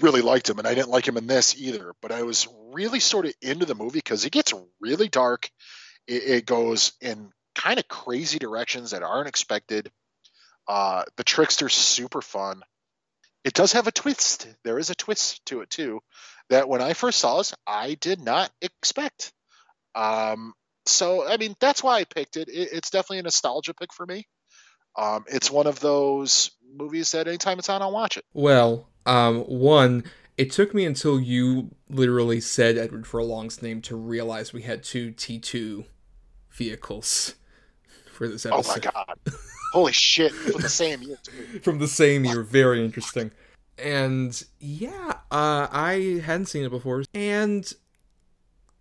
really liked him, and I didn't like him in this either. But I was really sort of into the movie because it gets really dark. It, it goes in kind of crazy directions that aren't expected. Uh, the trickster's super fun. It does have a twist. There is a twist to it too, that when I first saw this, I did not expect. Um, so I mean, that's why I picked it. it it's definitely a nostalgia pick for me. Um, it's one of those movies that anytime it's on, I'll watch it. Well, um, one, it took me until you literally said Edward Furlong's name to realize we had two T2 vehicles for this episode. Oh my god. Holy shit, from the same year. From the same year, very interesting. And yeah, uh, I hadn't seen it before, and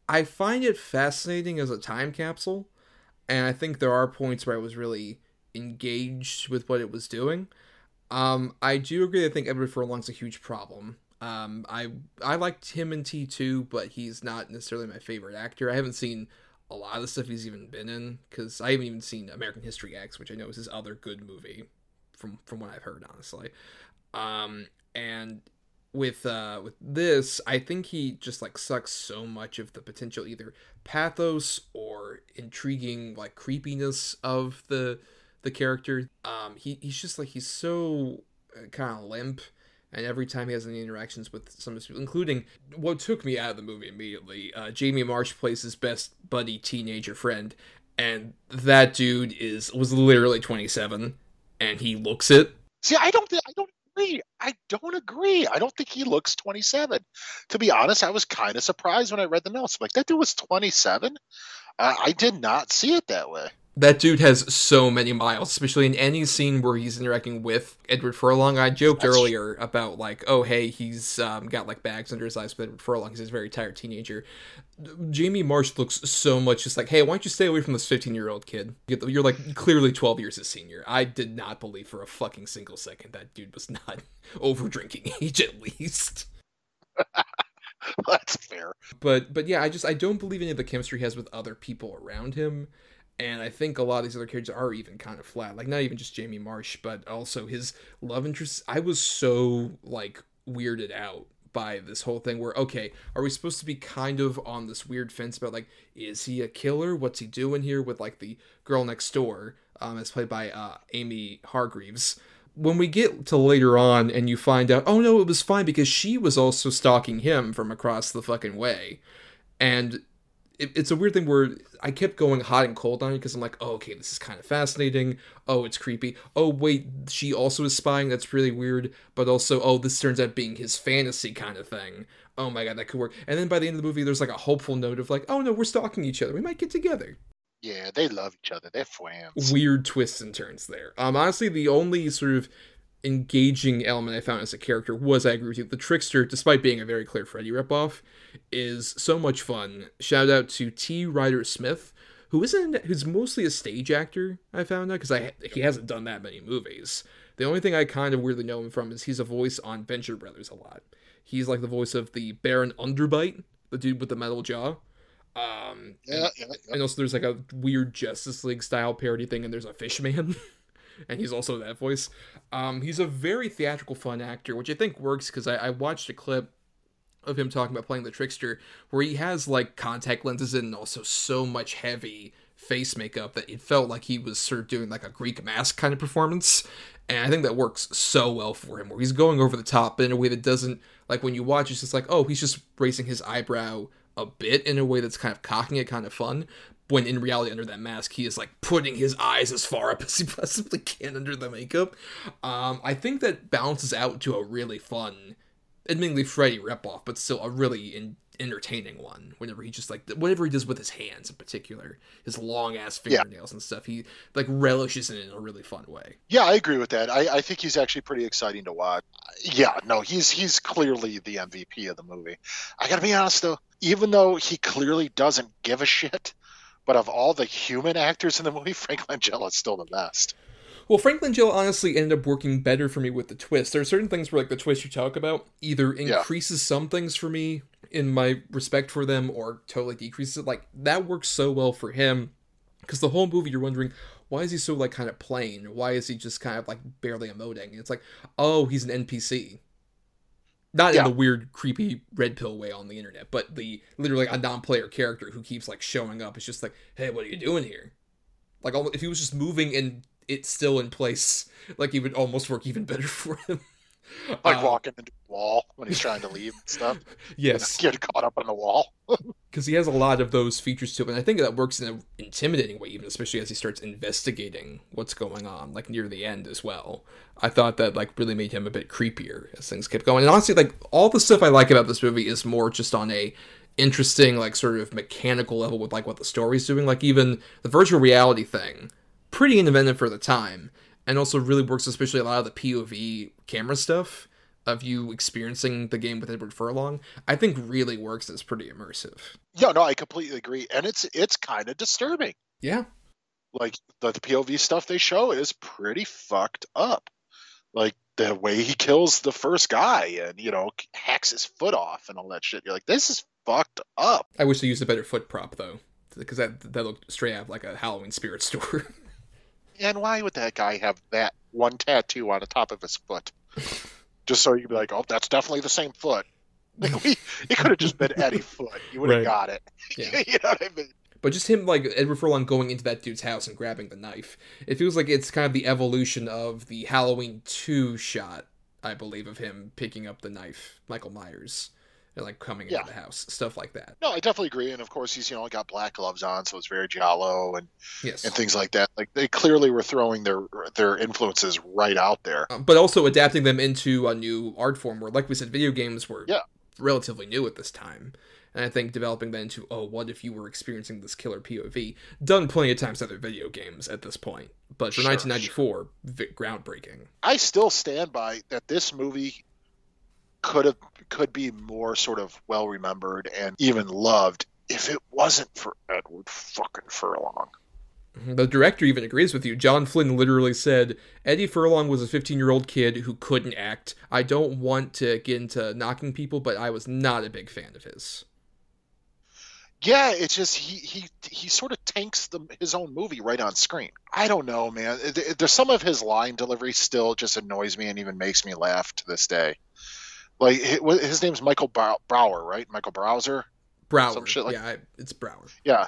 I find it fascinating as a time capsule. And I think there are points where I was really engaged with what it was doing. Um, I do agree. I think Edward Furlong's a huge problem. Um, I I liked him in T two, but he's not necessarily my favorite actor. I haven't seen a lot of the stuff he's even been in because I haven't even seen American History X, which I know is his other good movie from from what I've heard, honestly. Um, and with uh with this, I think he just like sucks so much of the potential either pathos or intriguing like creepiness of the the character. Um, he he's just like he's so uh, kind of limp and every time he has any interactions with some of his people, including what took me out of the movie immediately, uh, Jamie Marsh plays his best buddy teenager friend, and that dude is was literally 27, and he looks it. See, I don't, I don't agree. I don't agree. I don't think he looks 27. To be honest, I was kind of surprised when I read the notes. I'm like, that dude was 27. Uh, I did not see it that way that dude has so many miles, especially in any scene where he's interacting with Edward Furlong. I joked That's earlier true. about like, oh hey, he's um, got like bags under his eyes with Edward Furlong. He's a very tired teenager. Jamie Marsh looks so much just like, hey, why don't you stay away from this 15 year old kid? You're like clearly 12 years his senior. I did not believe for a fucking single second that dude was not over drinking age at least. That's fair. But but yeah, I just I don't believe any of the chemistry he has with other people around him. And I think a lot of these other characters are even kind of flat. Like not even just Jamie Marsh, but also his love interest. I was so like weirded out by this whole thing where okay, are we supposed to be kind of on this weird fence about like is he a killer? What's he doing here with like the girl next door? Um, as played by uh, Amy Hargreaves when we get to later on and you find out, oh no, it was fine because she was also stalking him from across the fucking way. And it, it's a weird thing where I kept going hot and cold on it because I'm like, oh, okay, this is kind of fascinating. Oh, it's creepy. Oh, wait, she also is spying. That's really weird. But also, oh, this turns out being his fantasy kind of thing. Oh my god, that could work. And then by the end of the movie, there's like a hopeful note of like, oh no, we're stalking each other. We might get together. Yeah, they love each other. They're friends. Weird twists and turns there. Um, honestly, the only sort of engaging element I found as a character was, I agree with you, the trickster, despite being a very clear Freddy ripoff, is so much fun. Shout out to T. Ryder Smith, who isn't who's mostly a stage actor. I found out because I he hasn't done that many movies. The only thing I kind of weirdly know him from is he's a voice on Venture Brothers a lot. He's like the voice of the Baron Underbite, the dude with the metal jaw. Um, yeah, yeah, yeah. and also there's like a weird Justice League style parody thing, and there's a Fishman, and he's also that voice. Um, he's a very theatrical, fun actor, which I think works because I, I watched a clip of him talking about playing the trickster, where he has like contact lenses and also so much heavy face makeup that it felt like he was sort of doing like a Greek mask kind of performance. And I think that works so well for him, where he's going over the top, in a way that doesn't like when you watch, it's just like, oh, he's just raising his eyebrow a bit in a way that's kind of cocking it, kind of fun. When in reality, under that mask, he is like putting his eyes as far up as he possibly can under the makeup. Um, I think that balances out to a really fun, admittedly Freddy ripoff, but still a really in, entertaining one. Whenever he just like whatever he does with his hands in particular, his long ass fingernails yeah. and stuff, he like relishes it in a really fun way. Yeah, I agree with that. I, I think he's actually pretty exciting to watch. Yeah, no, he's he's clearly the MVP of the movie. I gotta be honest though, even though he clearly doesn't give a shit, but of all the human actors in the movie, Frank Langella is still the best. Well, Frank Langella honestly ended up working better for me with the twist. There are certain things where, like, the twist you talk about either increases yeah. some things for me in my respect for them or totally decreases it. Like, that works so well for him because the whole movie you're wondering, why is he so, like, kind of plain? Why is he just kind of, like, barely emoting? It's like, oh, he's an NPC not yeah. in the weird creepy red pill way on the internet but the literally a non-player character who keeps like showing up it's just like hey what are you doing here like if he was just moving and it's still in place like he would almost work even better for him like uh, walking into a wall when he's trying to leave and stuff. Yes. Get caught up on the wall. Because he has a lot of those features too, and i think that works in an intimidating way even especially as he starts investigating what's going on like near the end as well. I thought that like really made him a bit creepier as things kept going. And honestly like all the stuff i like about this movie is more just on a interesting like sort of mechanical level with like what the story's doing. Like even the virtual reality thing pretty inventive for the time and also really works especially a lot of the POV camera stuff of you experiencing the game with Edward Furlong, I think really works as pretty immersive. Yeah, no, I completely agree. And it's it's kind of disturbing. Yeah. Like the, the POV stuff they show is pretty fucked up. Like the way he kills the first guy and, you know, hacks his foot off and all that shit. You're like, this is fucked up. I wish they used a better foot prop though. Because that that looked straight out like a Halloween spirit store. and why would that guy have that one tattoo on the top of his foot? just so you could be like, oh, that's definitely the same foot. Like we, it could have just been Eddie Foot. You would have right. got it. Yeah. you know what I mean? But just him, like Edward Furlong, going into that dude's house and grabbing the knife. It feels like it's kind of the evolution of the Halloween two shot, I believe, of him picking up the knife, Michael Myers and like coming yeah. into the house, stuff like that. No, I definitely agree. And of course, he's you know got black gloves on, so it's very giallo and yes. and things like that. Like they clearly were throwing their their influences right out there, um, but also adapting them into a new art form. Where, like we said, video games were yeah. relatively new at this time. And I think developing that into, oh, what if you were experiencing this killer POV? Done plenty of times other video games at this point. But for sure, 1994, sure. groundbreaking. I still stand by that this movie could have could be more sort of well remembered and even loved if it wasn't for Edward fucking Furlong. The director even agrees with you. John Flynn literally said, Eddie Furlong was a 15 year old kid who couldn't act. I don't want to get into knocking people, but I was not a big fan of his. Yeah, it's just he he he sort of tanks the, his own movie right on screen. I don't know, man. There's some of his line delivery still just annoys me and even makes me laugh to this day. Like his name's Michael Brower, right? Michael Browser. Brower. Some shit like yeah, it's Brower. Yeah,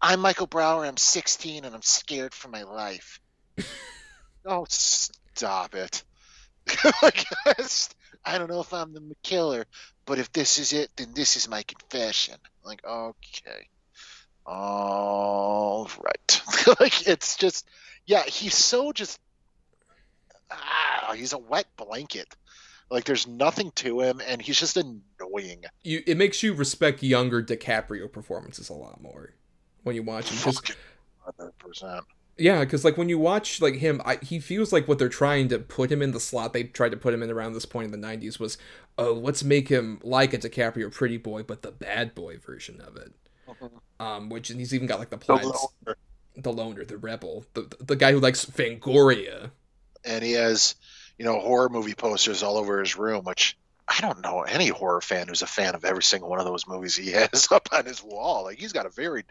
I'm Michael Brower. I'm 16 and I'm scared for my life. oh, stop it. I don't know if I'm the killer, but if this is it, then this is my confession. Like, okay. All right. like, it's just, yeah, he's so just, ah, he's a wet blanket. Like, there's nothing to him, and he's just annoying. You, it makes you respect younger DiCaprio performances a lot more when you watch him. Just, 100%. Yeah, because like when you watch like him, I, he feels like what they're trying to put him in the slot they tried to put him in around this point in the '90s was, oh, let's make him like a DiCaprio pretty boy, but the bad boy version of it. Mm-hmm. Um, which and he's even got like the plans, the loner, the, loner, the rebel, the the guy who likes Fangoria, and he has, you know, horror movie posters all over his room, which I don't know any horror fan who's a fan of every single one of those movies he has up on his wall. Like he's got a very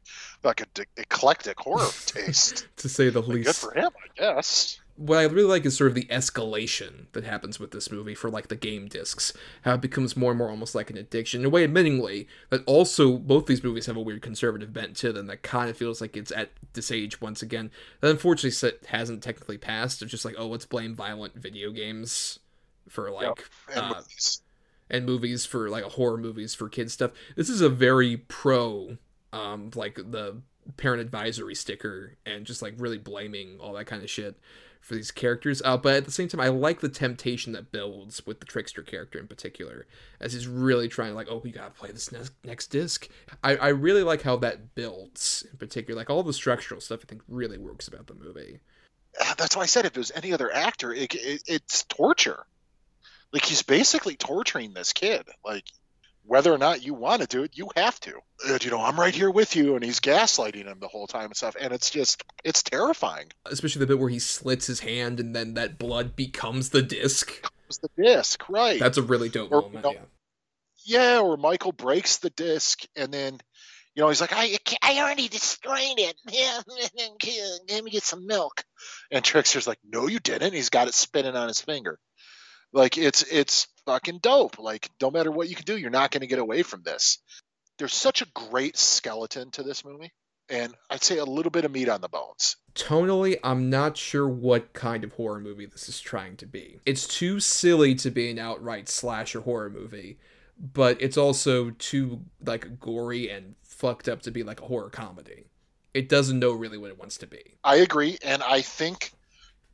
like a d- eclectic horror taste, to say the like, least. Good for him, I guess. What I really like is sort of the escalation that happens with this movie for like the game discs. How it becomes more and more almost like an addiction. In a way, admittingly, that also both these movies have a weird conservative bent to them that kind of feels like it's at this age once again. That unfortunately hasn't technically passed. It's just like, oh, let's blame violent video games for like yep. and, uh, movies. and movies for like horror movies for kids stuff. This is a very pro um like the parent advisory sticker and just like really blaming all that kind of shit for these characters. Uh, but at the same time, I like the temptation that builds with the trickster character in particular, as he's really trying like, oh, we gotta play this next next disc. I, I really like how that builds in particular. Like all the structural stuff, I think really works about the movie. That's why I said if it was any other actor, it, it, it's torture. Like he's basically torturing this kid. Like whether or not you want to do it, you have to. You know, I'm right here with you, and he's gaslighting him the whole time and stuff, and it's just it's terrifying. Especially the bit where he slits his hand, and then that blood becomes the disc. Becomes the disc, right? That's a really dope or, moment. You know, yeah. yeah, or Michael breaks the disc, and then. You know, he's like, I, I already destroyed it. Let me get some milk. And Trickster's like, No, you didn't. He's got it spinning on his finger. Like it's it's fucking dope. Like no matter what you can do, you're not going to get away from this. There's such a great skeleton to this movie, and I'd say a little bit of meat on the bones. Tonally, I'm not sure what kind of horror movie this is trying to be. It's too silly to be an outright slasher horror movie, but it's also too like gory and fucked up to be like a horror comedy. It doesn't know really what it wants to be. I agree, and I think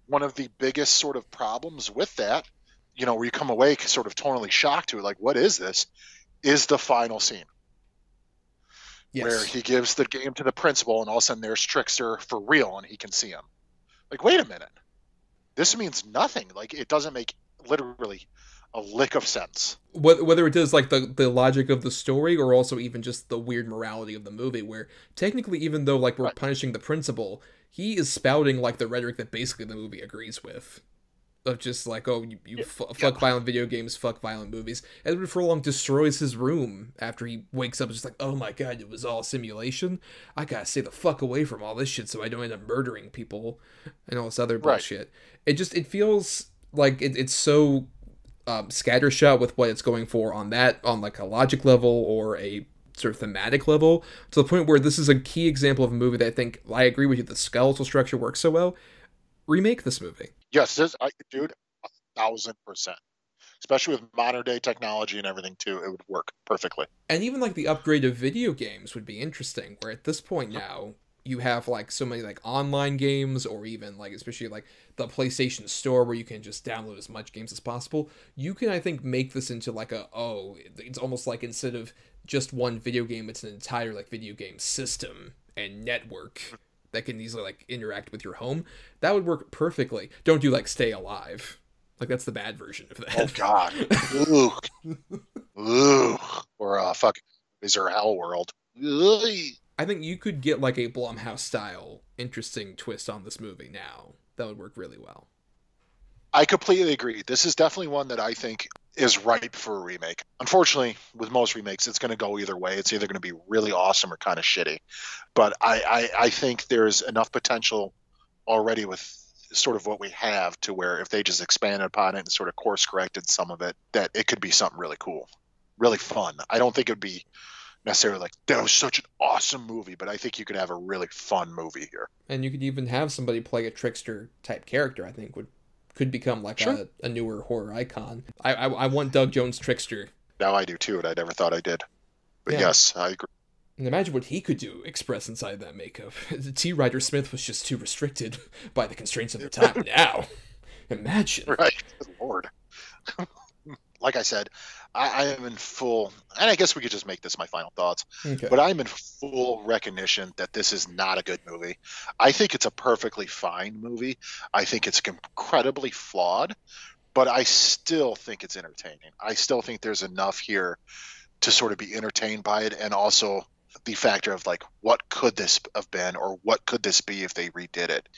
one of the biggest sort of problems with that you know, where you come away sort of tonally shocked to it, like, what is this? Is the final scene. Yes. Where he gives the game to the principal, and all of a sudden there's Trickster for real, and he can see him. Like, wait a minute. This means nothing. Like, it doesn't make literally a lick of sense. Whether it does like the the logic of the story, or also even just the weird morality of the movie, where technically, even though like we're right. punishing the principal, he is spouting like the rhetoric that basically the movie agrees with of just like, oh, you, you yeah. fuck violent video games, fuck violent movies. Edward Furlong destroys his room after he wakes up. Just like, oh my god, it was all simulation. I gotta stay the fuck away from all this shit so I don't end up murdering people and all this other bullshit. Right. It just it feels like it, it's so um, scattershot with what it's going for on that on like a logic level or a sort of thematic level to the point where this is a key example of a movie that I think I agree with you. The skeletal structure works so well. Remake this movie Yes, this, I, dude, a thousand percent. Especially with modern day technology and everything too, it would work perfectly. And even like the upgrade of video games would be interesting. Where at this point now, you have like so many like online games or even like especially like the PlayStation Store where you can just download as much games as possible. You can I think make this into like a oh it's almost like instead of just one video game it's an entire like video game system and network mm-hmm. That can easily like interact with your home, that would work perfectly. Don't do like Stay Alive. Like that's the bad version of that. Oh God. Ooh. Ooh. Or uh fuck is there Hell World? I think you could get like a Blumhouse style interesting twist on this movie now. That would work really well. I completely agree. This is definitely one that I think is ripe for a remake. Unfortunately, with most remakes, it's going to go either way. It's either going to be really awesome or kind of shitty. But I, I, I think there's enough potential already with sort of what we have to where if they just expanded upon it and sort of course corrected some of it, that it could be something really cool, really fun. I don't think it would be necessarily like that was such an awesome movie, but I think you could have a really fun movie here. And you could even have somebody play a trickster type character. I think would could become like sure. a, a, newer horror icon. I, I, I want Doug Jones trickster. Now I do too, and I never thought I did. But yeah. yes, I agree. And imagine what he could do express inside that makeup. The T. Ryder Smith was just too restricted by the constraints of the time. now, imagine. Right, Lord. like I said, I, I, am in full, and I guess we could just make this my final thoughts. Okay. But I'm in full recognition that this is not a good movie. I think it's a perfectly fine movie. I think it's incredibly flawed, but I still think it's entertaining. I still think there's enough here to sort of be entertained by it, and also the factor of like, what could this have been, or what could this be if they redid it.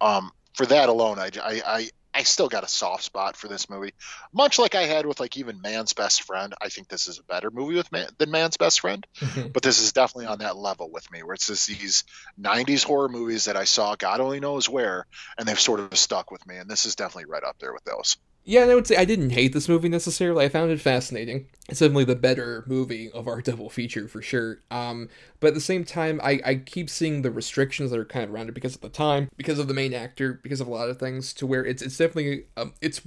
Um, for that alone, I, I, I still got a soft spot for this movie, much like I had with like even Man's Best Friend. I think this is a better movie with Man, than Man's Best Friend, mm-hmm. but this is definitely on that level with me, where it's just these '90s horror movies that I saw God only knows where, and they've sort of stuck with me, and this is definitely right up there with those. Yeah, and I would say I didn't hate this movie necessarily. I found it fascinating. It's definitely the better movie of our double feature for sure. Um, but at the same time, I, I keep seeing the restrictions that are kind of around it because of the time, because of the main actor, because of a lot of things, to where it's it's definitely um, it's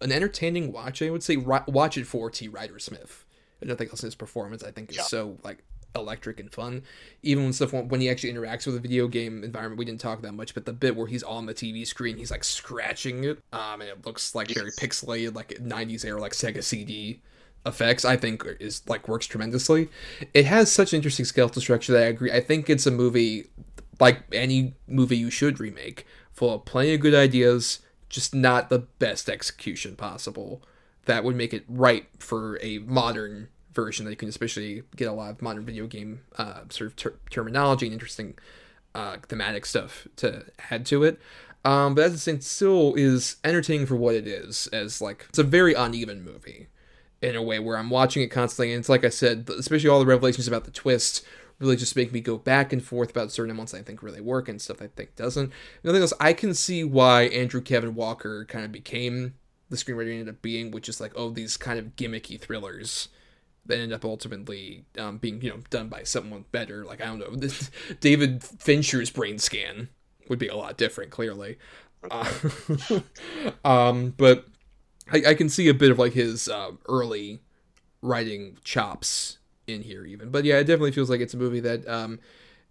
an entertaining watch. I would say watch it for T. Ryder Smith. And nothing else in his performance I think is yeah. so like electric and fun. Even when stuff when he actually interacts with a video game environment, we didn't talk that much, but the bit where he's on the TV screen, he's like scratching it, um, and it looks like very pixelated, like '90s era, like Sega CD effects. I think is like works tremendously. It has such interesting skeletal structure that I agree. I think it's a movie like any movie you should remake, full of plenty of good ideas, just not the best execution possible. That would make it right for a modern version that you can especially get a lot of modern video game uh, sort of ter- terminology and interesting uh, thematic stuff to add to it. Um, but as it still is entertaining for what it is, as like it's a very uneven movie in a way where I'm watching it constantly, and it's like I said, especially all the revelations about the twist really just make me go back and forth about certain ones I think really work and stuff I think doesn't. Nothing else. I can see why Andrew Kevin Walker kind of became the screenwriter ended up being, which is like, oh, these kind of gimmicky thrillers that end up ultimately um, being you know done by someone better. Like I don't know, this, David Fincher's brain scan would be a lot different, clearly. Uh, um, but I, I, can see a bit of like his uh, early writing chops in here, even. But yeah, it definitely feels like it's a movie that um,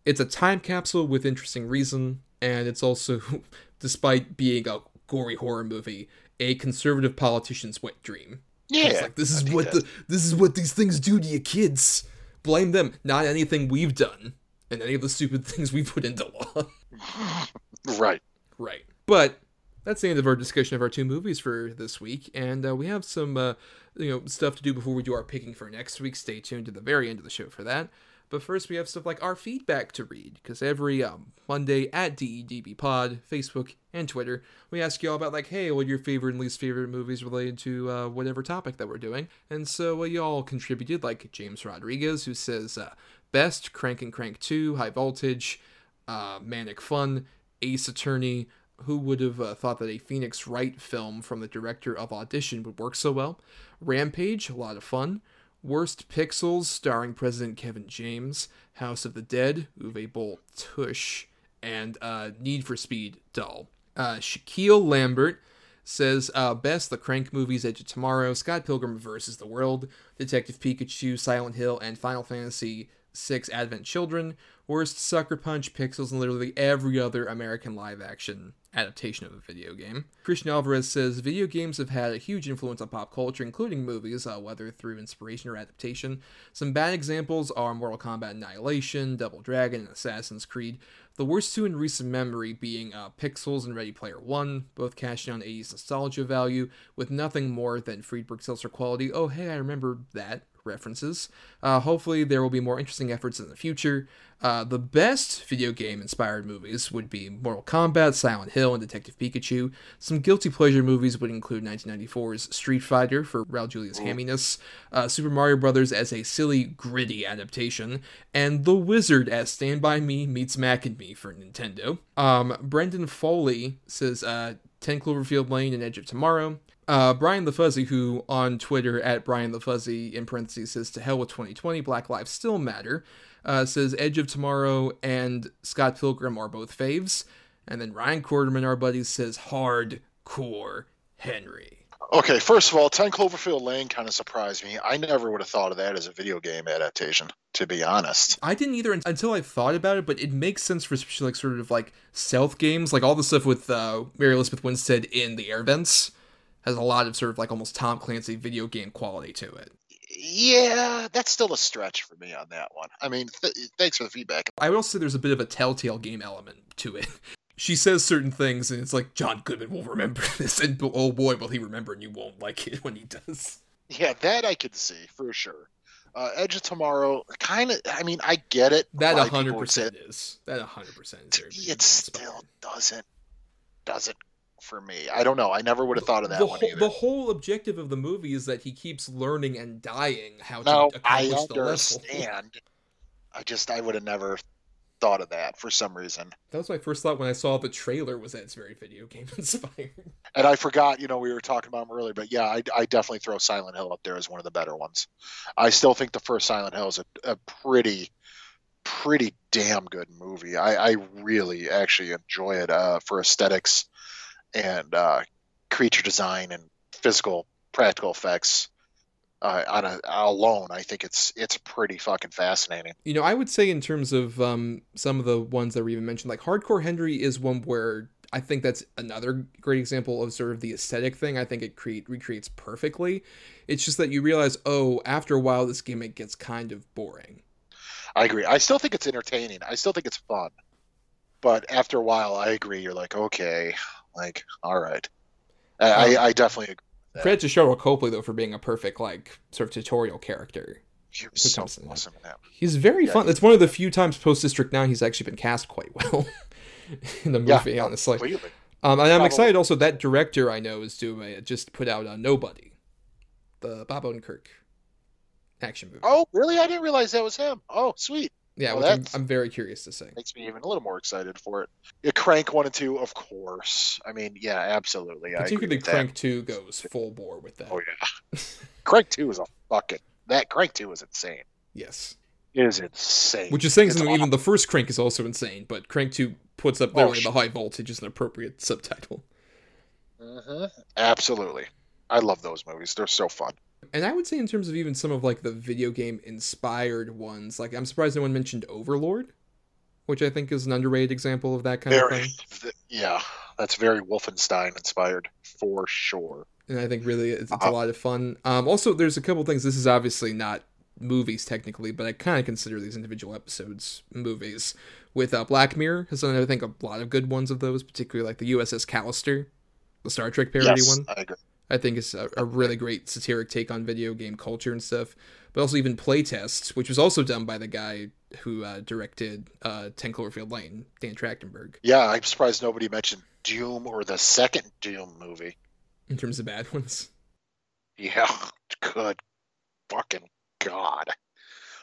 it's a time capsule with interesting reason, and it's also, despite being a gory horror movie, a conservative politician's wet dream. Yeah, like this is what the this is what these things do to you kids. Blame them, not anything we've done, and any of the stupid things we put into law. right. Right. But that's the end of our discussion of our two movies for this week, and uh, we have some uh, you know stuff to do before we do our picking for next week. Stay tuned to the very end of the show for that. But first, we have stuff like our feedback to read, because every um, Monday at DEDB Pod, Facebook, and Twitter, we ask you all about, like, hey, what your favorite and least favorite movies related to uh, whatever topic that we're doing. And so uh, you all contributed, like James Rodriguez, who says, uh, Best, Crank and Crank 2, High Voltage, uh, Manic Fun, Ace Attorney. Who would have uh, thought that a Phoenix Wright film from the director of Audition would work so well? Rampage, a lot of fun. Worst Pixels, starring President Kevin James, House of the Dead, Uwe Boll Tush, and uh, Need for Speed Dull. Uh, Shaquille Lambert says uh, best the Crank movies Edge of Tomorrow, Scott Pilgrim vs. the World, Detective Pikachu, Silent Hill, and Final Fantasy VI Advent Children. Worst Sucker Punch, Pixels, and literally every other American live action adaptation of a video game. Christian Alvarez says video games have had a huge influence on pop culture, including movies, uh, whether through inspiration or adaptation. Some bad examples are Mortal Kombat Annihilation, Double Dragon, and Assassin's Creed. The worst two in recent memory being uh, Pixels and Ready Player One, both cashing on 80s nostalgia value with nothing more than Friedberg Seltzer quality. Oh, hey, I remember that references. Uh, hopefully, there will be more interesting efforts in the future. Uh, the best video game inspired movies would be Mortal Kombat, Silent Hill, and Detective Pikachu. Some guilty pleasure movies would include 1994's Street Fighter for Raul Julia's hamminess, uh, Super Mario Bros. as a silly, gritty adaptation, and The Wizard as Stand By Me meets Mac and Me for Nintendo. Um, Brendan Foley says uh, 10 Cloverfield Lane and Edge of Tomorrow. Uh, Brian the Fuzzy, who on Twitter at Brian the Fuzzy in parentheses says to hell with 2020, Black Lives Still Matter, uh, says Edge of Tomorrow and Scott Pilgrim are both faves. And then Ryan Quarterman, our buddy, says hardcore Henry. Okay, first of all, 10 Cloverfield Lane kind of surprised me. I never would have thought of that as a video game adaptation, to be honest. I didn't either until I thought about it, but it makes sense for especially like sort of like stealth games, like all the stuff with uh, Mary Elizabeth Winstead in the air vents has a lot of sort of like almost Tom Clancy video game quality to it. Yeah, that's still a stretch for me on that one. I mean, th- thanks for the feedback. I will say there's a bit of a telltale game element to it. she says certain things, and it's like John Goodman will remember this, and oh boy, will he remember, and you won't like it when he does. Yeah, that I could see for sure. Uh, Edge of Tomorrow, kind of. I mean, I get it. That hundred percent is. That hundred percent is. It still doesn't doesn't for me. I don't know. I never would have thought of that the one whole. The whole objective of the movie is that he keeps learning and dying how no, to accomplish I understand. I just I would have never thought of that for some reason. That was my first thought when I saw the trailer. Was that it's very video game inspired. And I forgot, you know, we were talking about them earlier, but yeah, I, I definitely throw Silent Hill up there as one of the better ones. I still think the first Silent Hill is a, a pretty, pretty damn good movie. I, I really actually enjoy it uh, for aesthetics and uh, creature design and physical practical effects. Uh, on a alone, I think it's it's pretty fucking fascinating. You know, I would say in terms of um, some of the ones that were even mentioned, like Hardcore Henry is one where I think that's another great example of sort of the aesthetic thing. I think it create recreates perfectly. It's just that you realize, oh, after a while, this gimmick gets kind of boring. I agree. I still think it's entertaining. I still think it's fun. But after a while, I agree. You're like, okay, like, all right. I, um, I, I definitely agree. Credit to Sharlto Copley though for being a perfect like sort of tutorial character. He was so awesome. He's very yeah, fun. It's one of the few times post District Nine he's actually been cast quite well in the movie. Yeah, honestly, completely. um, and I'm Probably. excited also that director I know is doing just put out a Nobody, the Bob Odenkirk action movie. Oh, really? I didn't realize that was him. Oh, sweet. Yeah, well, I'm, I'm, very curious to see. Makes me even a little more excited for it. Yeah, Crank one and two, of course. I mean, yeah, absolutely. Particularly Crank that. two goes full bore with that. Oh yeah, Crank two is a fucking that Crank two is insane. Yes, it is insane. Which is saying something. Even the first Crank is also insane, but Crank two puts up literally oh, the high voltage is an appropriate subtitle. Mm-hmm. Absolutely, I love those movies. They're so fun. And I would say in terms of even some of like the video game inspired ones, like I'm surprised no one mentioned Overlord, which I think is an underrated example of that kind very, of thing. Yeah, that's very Wolfenstein inspired for sure. And I think really it's, it's uh, a lot of fun. Um, also, there's a couple things. This is obviously not movies technically, but I kind of consider these individual episodes movies. With uh, Black Mirror has done I think a lot of good ones of those, particularly like the USS Callister, the Star Trek parody yes, one. I agree. I think is a, a, really great satiric take on video game culture and stuff. But also even playtests, which was also done by the guy who uh, directed uh, 10 Cloverfield Lane, Dan Trachtenberg. Yeah, I'm surprised nobody mentioned Doom or the second Doom movie. In terms of bad ones. Yeah, good fucking god.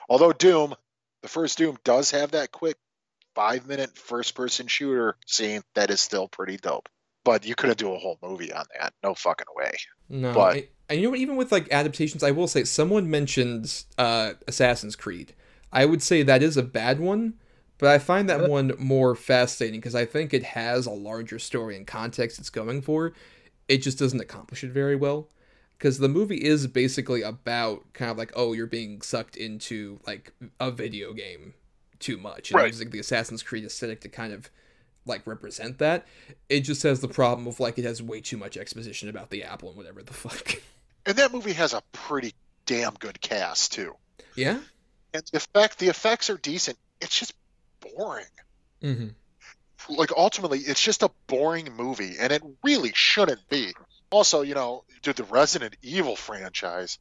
Although Doom, the first Doom does have that quick five minute first person shooter scene that is still pretty dope but you couldn't do a whole movie on that. No fucking way. No, but I, and you know what? Even with like adaptations, I will say someone mentioned uh, Assassin's Creed. I would say that is a bad one, but I find that one more fascinating because I think it has a larger story and context it's going for. It just doesn't accomplish it very well because the movie is basically about kind of like oh you're being sucked into like a video game too much and right. using the Assassin's Creed aesthetic to kind of like represent that. It just has the problem of like it has way too much exposition about the apple and whatever the fuck. And that movie has a pretty damn good cast too. Yeah. And the effect the effects are decent. It's just boring. Mm-hmm. Like ultimately, it's just a boring movie, and it really shouldn't be. Also, you know, dude, the Resident Evil franchise.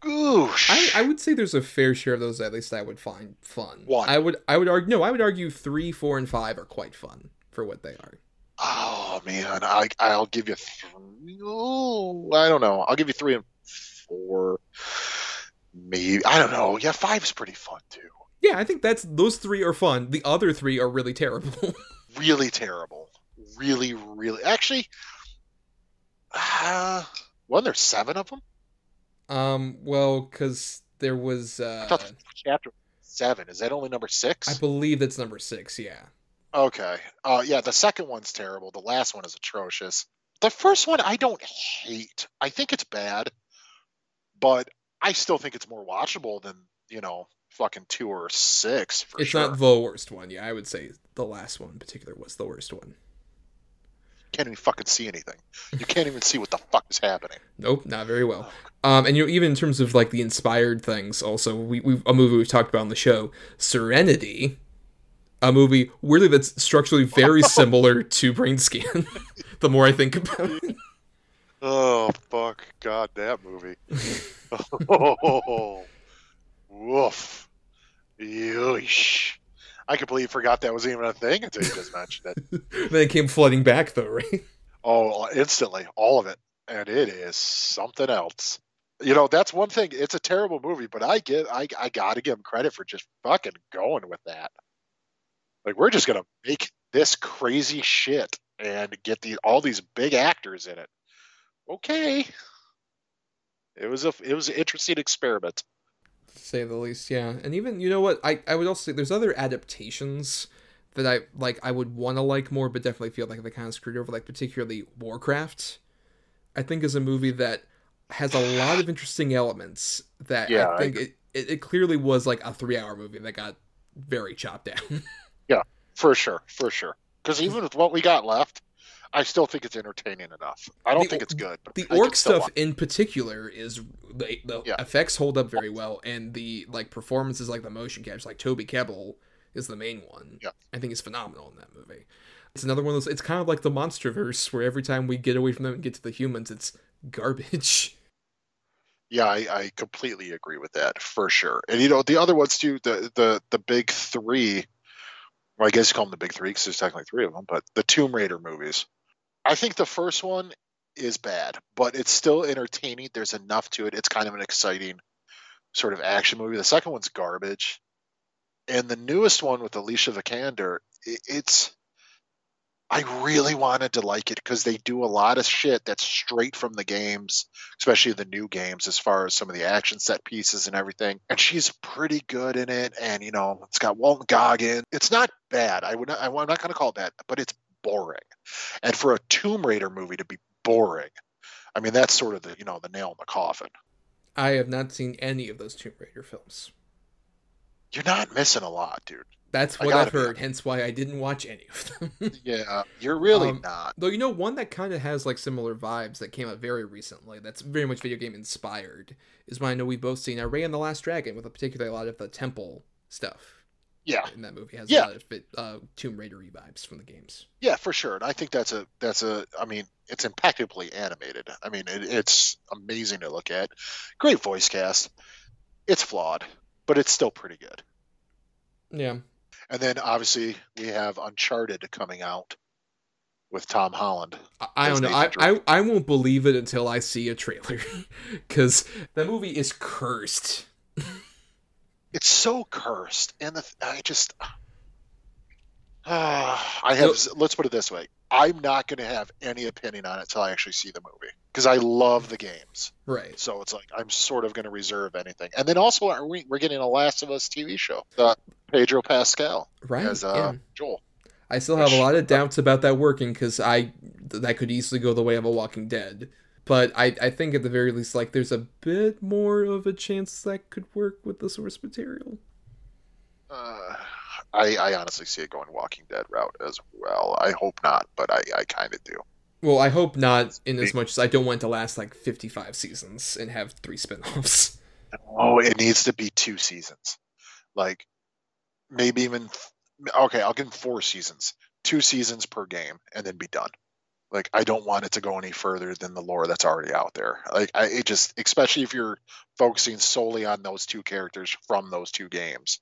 Goosh. I, I would say there's a fair share of those at least I would find fun. One. I would I would argue no, I would argue three, four, and five are quite fun for what they are. Oh man, I I'll give you three. Oh, I don't know. I'll give you three and four. Maybe I don't know. Yeah, five's pretty fun too. Yeah, I think that's those three are fun. The other three are really terrible. really terrible. Really, really. Actually, uh, wasn't there seven of them? Um, well, because there was uh I thought the chapter seven. Is that only number six? I believe that's number six, yeah. Okay. Uh, yeah, the second one's terrible. The last one is atrocious. The first one I don't hate. I think it's bad, but I still think it's more watchable than you know fucking two or six. For it's sure. not the worst one, yeah. I would say the last one in particular was the worst one. Can't even fucking see anything. You can't even see what the fuck is happening. Nope, not very well. Um, and you know, even in terms of like the inspired things, also we we a movie we've talked about on the show, Serenity, a movie weirdly that's structurally very similar to Brainscan. the more I think about it, Oh fuck! God, that movie. oh, woof. Yeesh. I completely forgot that was even a thing until you just mentioned it. then it came flooding back though, right? Oh, instantly, all of it, and it is something else. You know, that's one thing. It's a terrible movie, but I get, I, I gotta give him credit for just fucking going with that. Like, we're just gonna make this crazy shit and get the all these big actors in it. Okay, it was a, it was an interesting experiment. To say the least. Yeah, and even you know what I I would also say there's other adaptations that I like I would want to like more, but definitely feel like they kind of screwed over. Like particularly Warcraft, I think is a movie that has a lot of interesting elements that Yeah, I I think it, it it clearly was like a three hour movie that got very chopped down. Yeah, for sure, for sure. Because even with what we got left, I still think it's entertaining enough. I don't The- think it's good. The I orc stuff in particular is the, the Yeah. effects hold up very well and the like performances like the motion capture like toby kebbell is the main one Yeah. i think is phenomenal in that movie it's another one of those it's kind of like the monsterverse where every time we get away from them and get to the humans it's garbage Yeah, I, I completely agree with that for sure. And you know, the other ones too, the the the big three. Well, I guess you call them the big three because there's technically three of them, but the Tomb Raider movies. I think the first one is bad, but it's still entertaining. There's enough to it. It's kind of an exciting sort of action movie. The second one's garbage, and the newest one with Alicia Vikander, it's. I really wanted to like it because they do a lot of shit that's straight from the games, especially the new games, as far as some of the action set pieces and everything. And she's pretty good in it. And you know, it's got Walton Goggin. It's not bad. I would not. I'm not going to call it bad, but it's boring. And for a Tomb Raider movie to be boring, I mean, that's sort of the you know the nail in the coffin. i have not seen any of those tomb raider films You're not missing a lot, dude. that's what i've be heard hence why i didn't watch any of them Yeah, you're really Um, not. Though you know one that kind of has like similar vibes that came out very recently. That's very much video game inspired. Is one I know we've both seen. Uh, Raya and the Last Dragon, with a particularly a lot of the temple stuff Yeah, in that movie has Yeah. a lot of fit, uh, Tomb Raider vibes from the games. Yeah, for sure. And I think that's a that's a I mean, it's impeccably animated. I mean, it, it's amazing to look at. Great voice cast. It's flawed, but it's still pretty good. Yeah, And then obviously we have Uncharted coming out with Tom Holland. I, I don't know. I, I I won't believe it until I see a trailer, because that movie is cursed. It's so cursed, and the, I just Ah, I have. Let's put it this way: I'm not going to have any opinion on it until I actually see the movie because I love the games. Right. So it's like I'm sort of going to reserve anything. And then also, are we, we're getting a Last of Us TV show. Uh, Pedro Pascal Right, as uh, yeah. Joel. I still have a lot of doubts about that working because I that could easily go the way of a Walking Dead. But I, I think at the very least, like there's a bit more of a chance that could work with the source material. Uh, I, I honestly see it going Walking Dead route as well. I hope not, but I, I kind of do. Well, I hope not in as much as I don't want to last like 55 seasons and have three spin-offs. Oh, it needs to be two seasons. Like maybe even okay, I'll give them four seasons. Two seasons per game and then be done. Like I don't want it to go any further than the lore that's already out there. Like I it just especially if you're focusing solely on those two characters from those two games.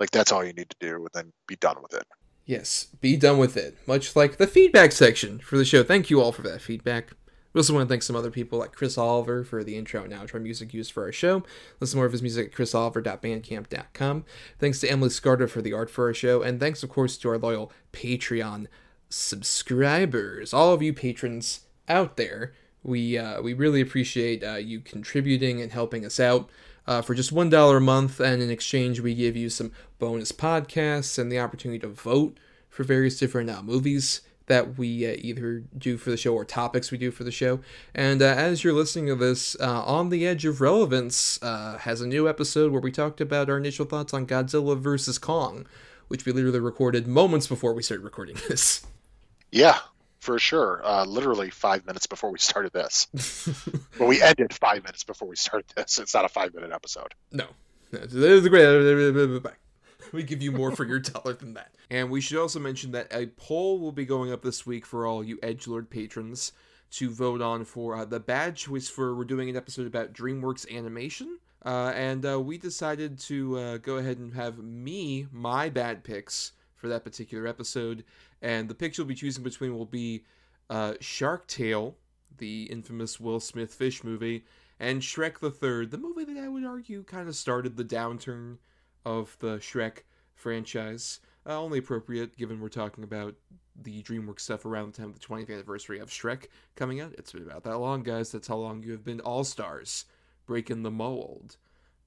Like that's all you need to do and then be done with it. Yes, be done with it. Much like the feedback section for the show. Thank you all for that feedback. We also want to thank some other people like Chris Oliver for the intro and outro music used for our show. Listen more of his music at chrisoliver.bandcamp.com. Thanks to Emily Scarda for the art for our show. And thanks, of course, to our loyal Patreon subscribers. All of you patrons out there. We, uh, we really appreciate uh, you contributing and helping us out. Uh, for just $1 a month, and in exchange, we give you some bonus podcasts and the opportunity to vote for various different uh, movies that we uh, either do for the show or topics we do for the show. And uh, as you're listening to this, On the Edge of Relevance has a new episode where we talked about our initial thoughts on Godzilla vs. Kong, which we literally recorded moments before we started recording this. Yeah, for sure. Uh, literally five minutes before we started this. well, we ended five minutes before we started this. It's not a five minute episode. No. Was a great. We give you more for your dollar than that. And we should also mention that a poll will be going up this week for all you Edgelord patrons to vote on for uh, the bad choice for we're doing an episode about DreamWorks animation. Uh, and uh, we decided to uh, go ahead and have me, my bad picks for that particular episode. And the picks you'll be choosing between will be uh, Shark Tale, the infamous Will Smith fish movie, and Shrek the Third, the movie that I would argue kind of started the downturn of the Shrek franchise. Uh, only appropriate given we're talking about the DreamWorks stuff around the time of the 20th anniversary of Shrek coming out. It's been about that long, guys. That's how long you have been All Stars, breaking the mold.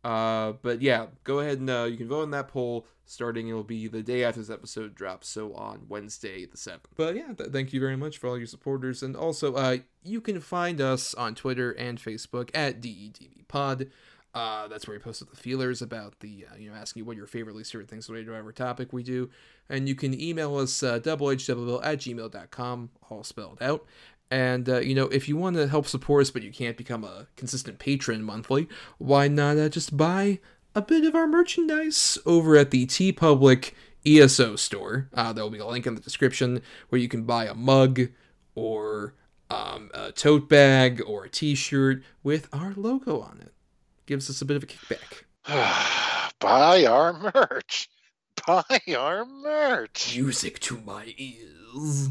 Uh, but yeah, go ahead and uh, you can vote in that poll. Starting, it'll be the day after this episode drops, so on Wednesday the seventh. But yeah, th- thank you very much for all your supporters, and also uh, you can find us on Twitter and Facebook at DEDBPod. Uh, that's where we posted the feelers about the, uh, you know, asking you what your favorite least favorite things related to whatever topic we do. And you can email us uh, doublehw at gmail.com, all spelled out. And, uh, you know, if you want to help support us, but you can't become a consistent patron monthly, why not uh, just buy a bit of our merchandise over at the TeePublic ESO store? Uh, there will be a link in the description where you can buy a mug or um, a tote bag or a t shirt with our logo on it gives us a bit of a kickback. Buy our merch. Buy our merch. Music to my ears.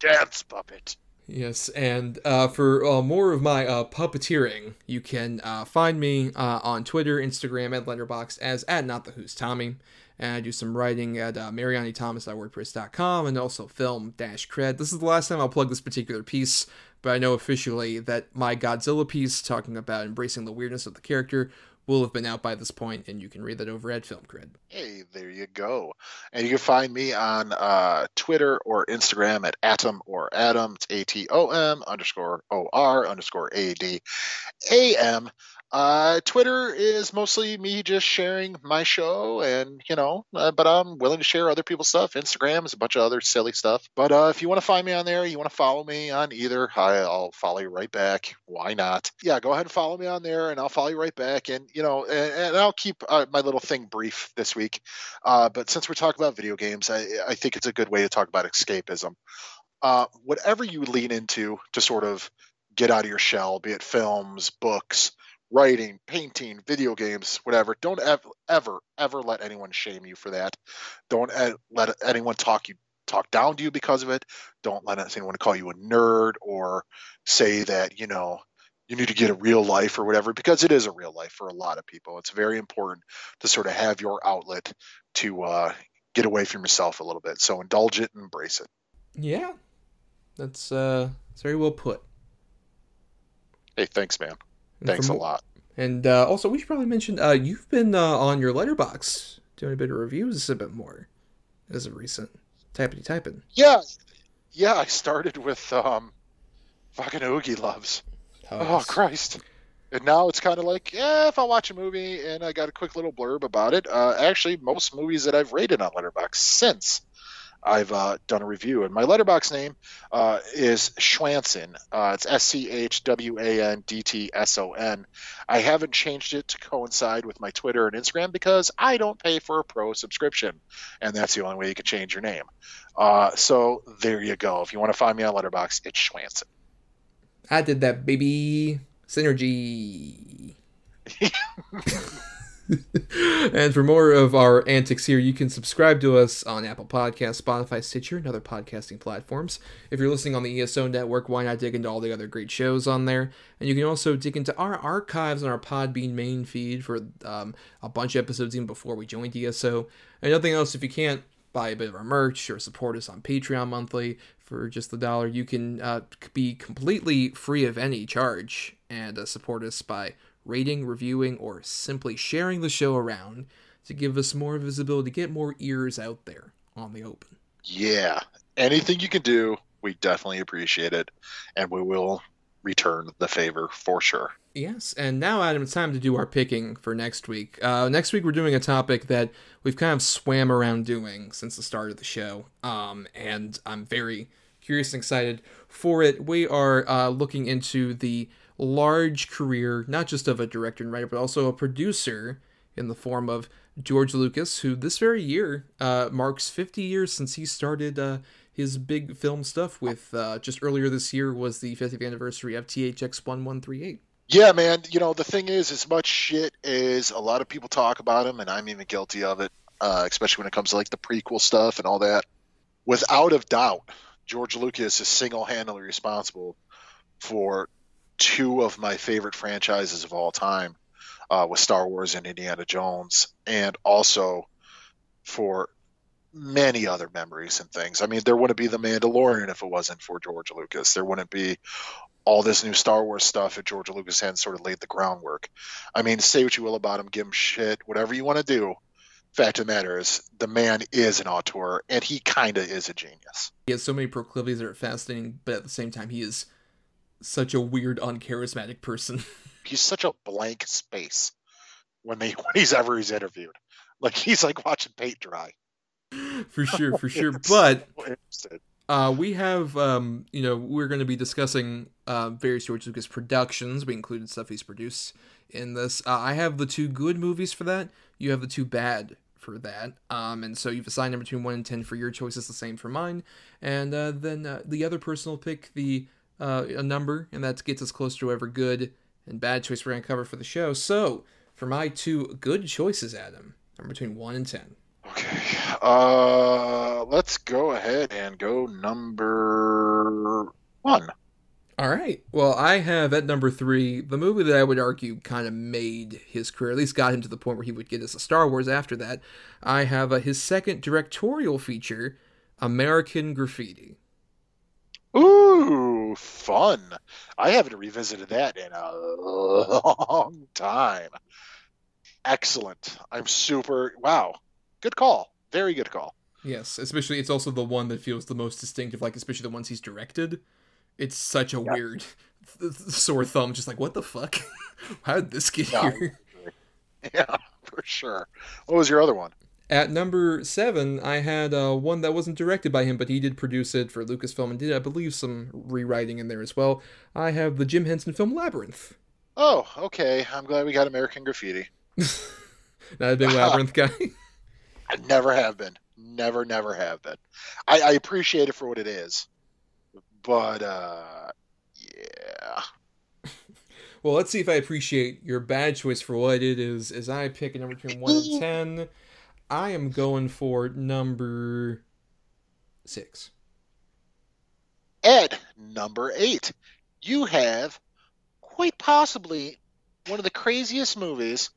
Dance puppet. Yes, and uh, for uh, more of my uh, puppeteering, you can uh, find me uh, on Twitter, Instagram, and Letterboxd as at Not the Who's Tommy. And I do some writing at uh, marianithomas.wordpress.com and also film-cred. This is the last time I'll plug this particular piece, but I know officially that my Godzilla piece talking about embracing the weirdness of the character will have been out by this point, and you can read that over at Film Cred. Hey, there you go. And you can find me on uh, Twitter or Instagram at Atom or Adam. It's A T O M underscore O R underscore A D A M. Uh, Twitter is mostly me just sharing my show, and you know, uh, but I'm willing to share other people's stuff. Instagram is a bunch of other silly stuff. But uh, if you want to find me on there, you want to follow me on either, I'll follow you right back. Why not? Yeah, go ahead and follow me on there, and I'll follow you right back. And you know, and, and I'll keep uh, my little thing brief this week. Uh, but since we're talking about video games, I, I think it's a good way to talk about escapism. Uh, whatever you lean into to sort of get out of your shell, be it films, books writing, painting, video games, whatever. Don't ever, ever, ever let anyone shame you for that. Don't let anyone talk you talk down to you because of it. Don't let anyone call you a nerd or say that you know you need to get a real life or whatever because it is a real life for a lot of people. It's very important to sort of have your outlet to uh, get away from yourself a little bit. So indulge it and embrace it. Yeah, that's uh, that's very well put. Hey, thanks, man. Thanks a lot. And uh, also, we should probably mention uh, you've been uh, on your Letterboxd doing a bit of reviews a bit more as of recent. Tappity typing. Yeah, yeah. I started with um, fucking Oogie Loves. Oh, oh Christ. And now it's kind of like, yeah, if I watch a movie and I got a quick little blurb about it, uh, actually, most movies that I've rated on Letterboxd since I've uh, done a review. And my Letterboxd name uh, is Schwandtson. Uh, it's S C H W A N D T S O N. I haven't changed it to coincide with my Twitter and Instagram because I don't pay for a pro subscription. And that's the only way you can change your name. Uh, so there you go. If you want to find me on Letterboxd, it's Schwandtson. I did that, baby. Synergy. and for more of our antics here, you can subscribe to us on Apple Podcasts, Spotify, Stitcher, and other podcasting platforms. If you're listening on the ESO network, why not dig into all the other great shows on there? And you can also dig into our archives on our Podbean main feed for um, a bunch of episodes even before we joined ESO. And nothing else, if you can't buy a bit of our merch or support us on Patreon monthly for just the dollar, you can uh, be completely free of any charge and uh, support us by rating, reviewing, or simply sharing the show around to give us more visibility, get more ears out there on the open. Yeah, anything you can do, we definitely appreciate it, and we will return the favor for sure. Yes, and now, Adam, it's time to do our picking for next week. Uh, next week, we're doing a topic that we've kind of swam around doing since the start of the show, um, and I'm very curious and excited for it. We are uh, looking into the large career, not just of a director and writer, but also a producer in the form of George Lucas, who this very year uh, marks 50 years since he started uh, his big film stuff with uh, just earlier this year was the 50th anniversary of THX 1138. Yeah, man. You know, the thing is, as much shit as a lot of people talk about him, and I'm even guilty of it, uh, especially when it comes to like the prequel stuff and all that, without a doubt, George Lucas is single handedly responsible for two of my favorite franchises of all time uh, with Star Wars and Indiana Jones, and also for many other memories and things. I mean, there wouldn't be The Mandalorian if it wasn't for George Lucas. There wouldn't be all this new Star Wars stuff if George Lucas hadn't sort of laid the groundwork. I mean, say what you will about him, give him shit, whatever you want to do. Fact of the matter is, the man is an auteur, and he kind of is a genius. He has so many proclivities that are fascinating, but at the same time, he is such a weird, uncharismatic person. he's such a blank space when they when he's ever he's interviewed. Like he's like watching paint dry. For sure, for sure. But uh, we have, um, you know, we're going to be discussing uh, various George Lucas productions. We included stuff he's produced in this. Uh, I have the two good movies for that. You have the two bad for that. Um, and so you've assigned them between one and ten for your choices, the same for mine. And uh, then uh, the other person will pick the uh, a number, and that gets us close to whatever good and bad choice we're going to cover for the show. So for my two good choices, Adam, I'm between one and ten. Okay. Uh, let's go ahead and go number one. All right. Well, I have at number three the movie that I would argue kind of made his career, at least got him to the point where he would get us a Star Wars after that. I have uh, his second directorial feature, American Graffiti. Ooh, fun. I haven't revisited that in a long time. Excellent. I'm super. Wow. Good call. Very good call. Yes, especially it's also the one that feels the most distinctive, like especially the ones he's directed it's such a weird sore thumb. Just like, what the fuck? How did this get yeah, here? Yeah, for sure. What was your other one? At number seven, I had uh, one that wasn't directed by him, but he did produce it for Lucasfilm and did, I believe, some rewriting in there as well. I have the Jim Henson film Labyrinth. Oh, okay. I'm glad we got American Graffiti. Not a big Labyrinth guy. I never have been. Never, never have been. I, I appreciate it for what it is but uh, yeah. well, let's see if I appreciate your bad choice for what it is. As I pick a number between one and ten, I am going for number six. Ed, number eight. You have quite possibly one of the craziest movies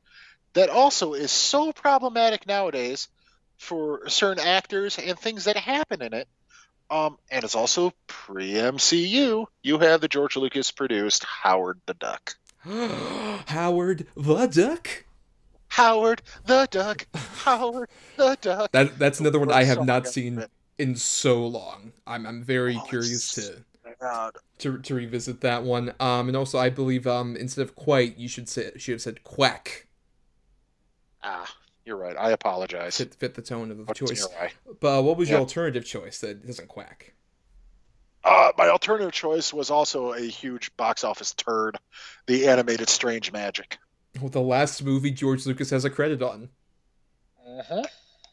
that also is so problematic nowadays for certain actors and things that happen in it um, and it's also pre MCU. You have the George Lucas produced Howard the Duck. Howard the Duck? Howard the Duck. Howard the Duck. That that's another one I have not seen in so long. I'm I'm very oh, curious to God. to to revisit that one. Um, and also I believe um instead of quite, you should say should have said quack. Ah, you're right. I apologize. Fit fit the tone of the choice. But uh, what was your alternative choice that doesn't quack? Uh, my alternative choice was also a huge box office turd, the animated Strange Magic. Well, the last movie George Lucas has a credit on Uh-huh.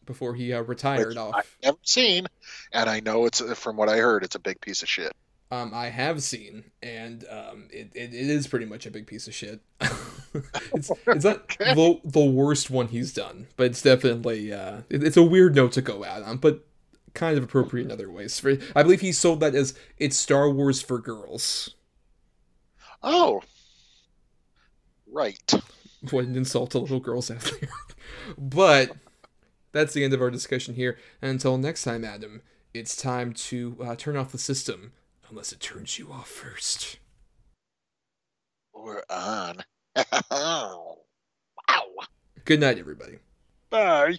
before he uh, retired Which off. I've never seen, and I know it's from what I heard, it's a big piece of shit. Um, I have seen, and um, it, it, it is pretty much a big piece of shit. it's it's not the, the worst one he's done, but it's definitely uh, it- it's a weird note to go out on, but kind of appropriate in other ways. For I believe he sold that as it's Star Wars for girls. Oh, right. What an insult to little girls out there. but that's the end of our discussion here. And until next time, Adam, it's time to uh, turn off the system, unless it turns you off first. We're on. Wow. Good night, everybody. Bye.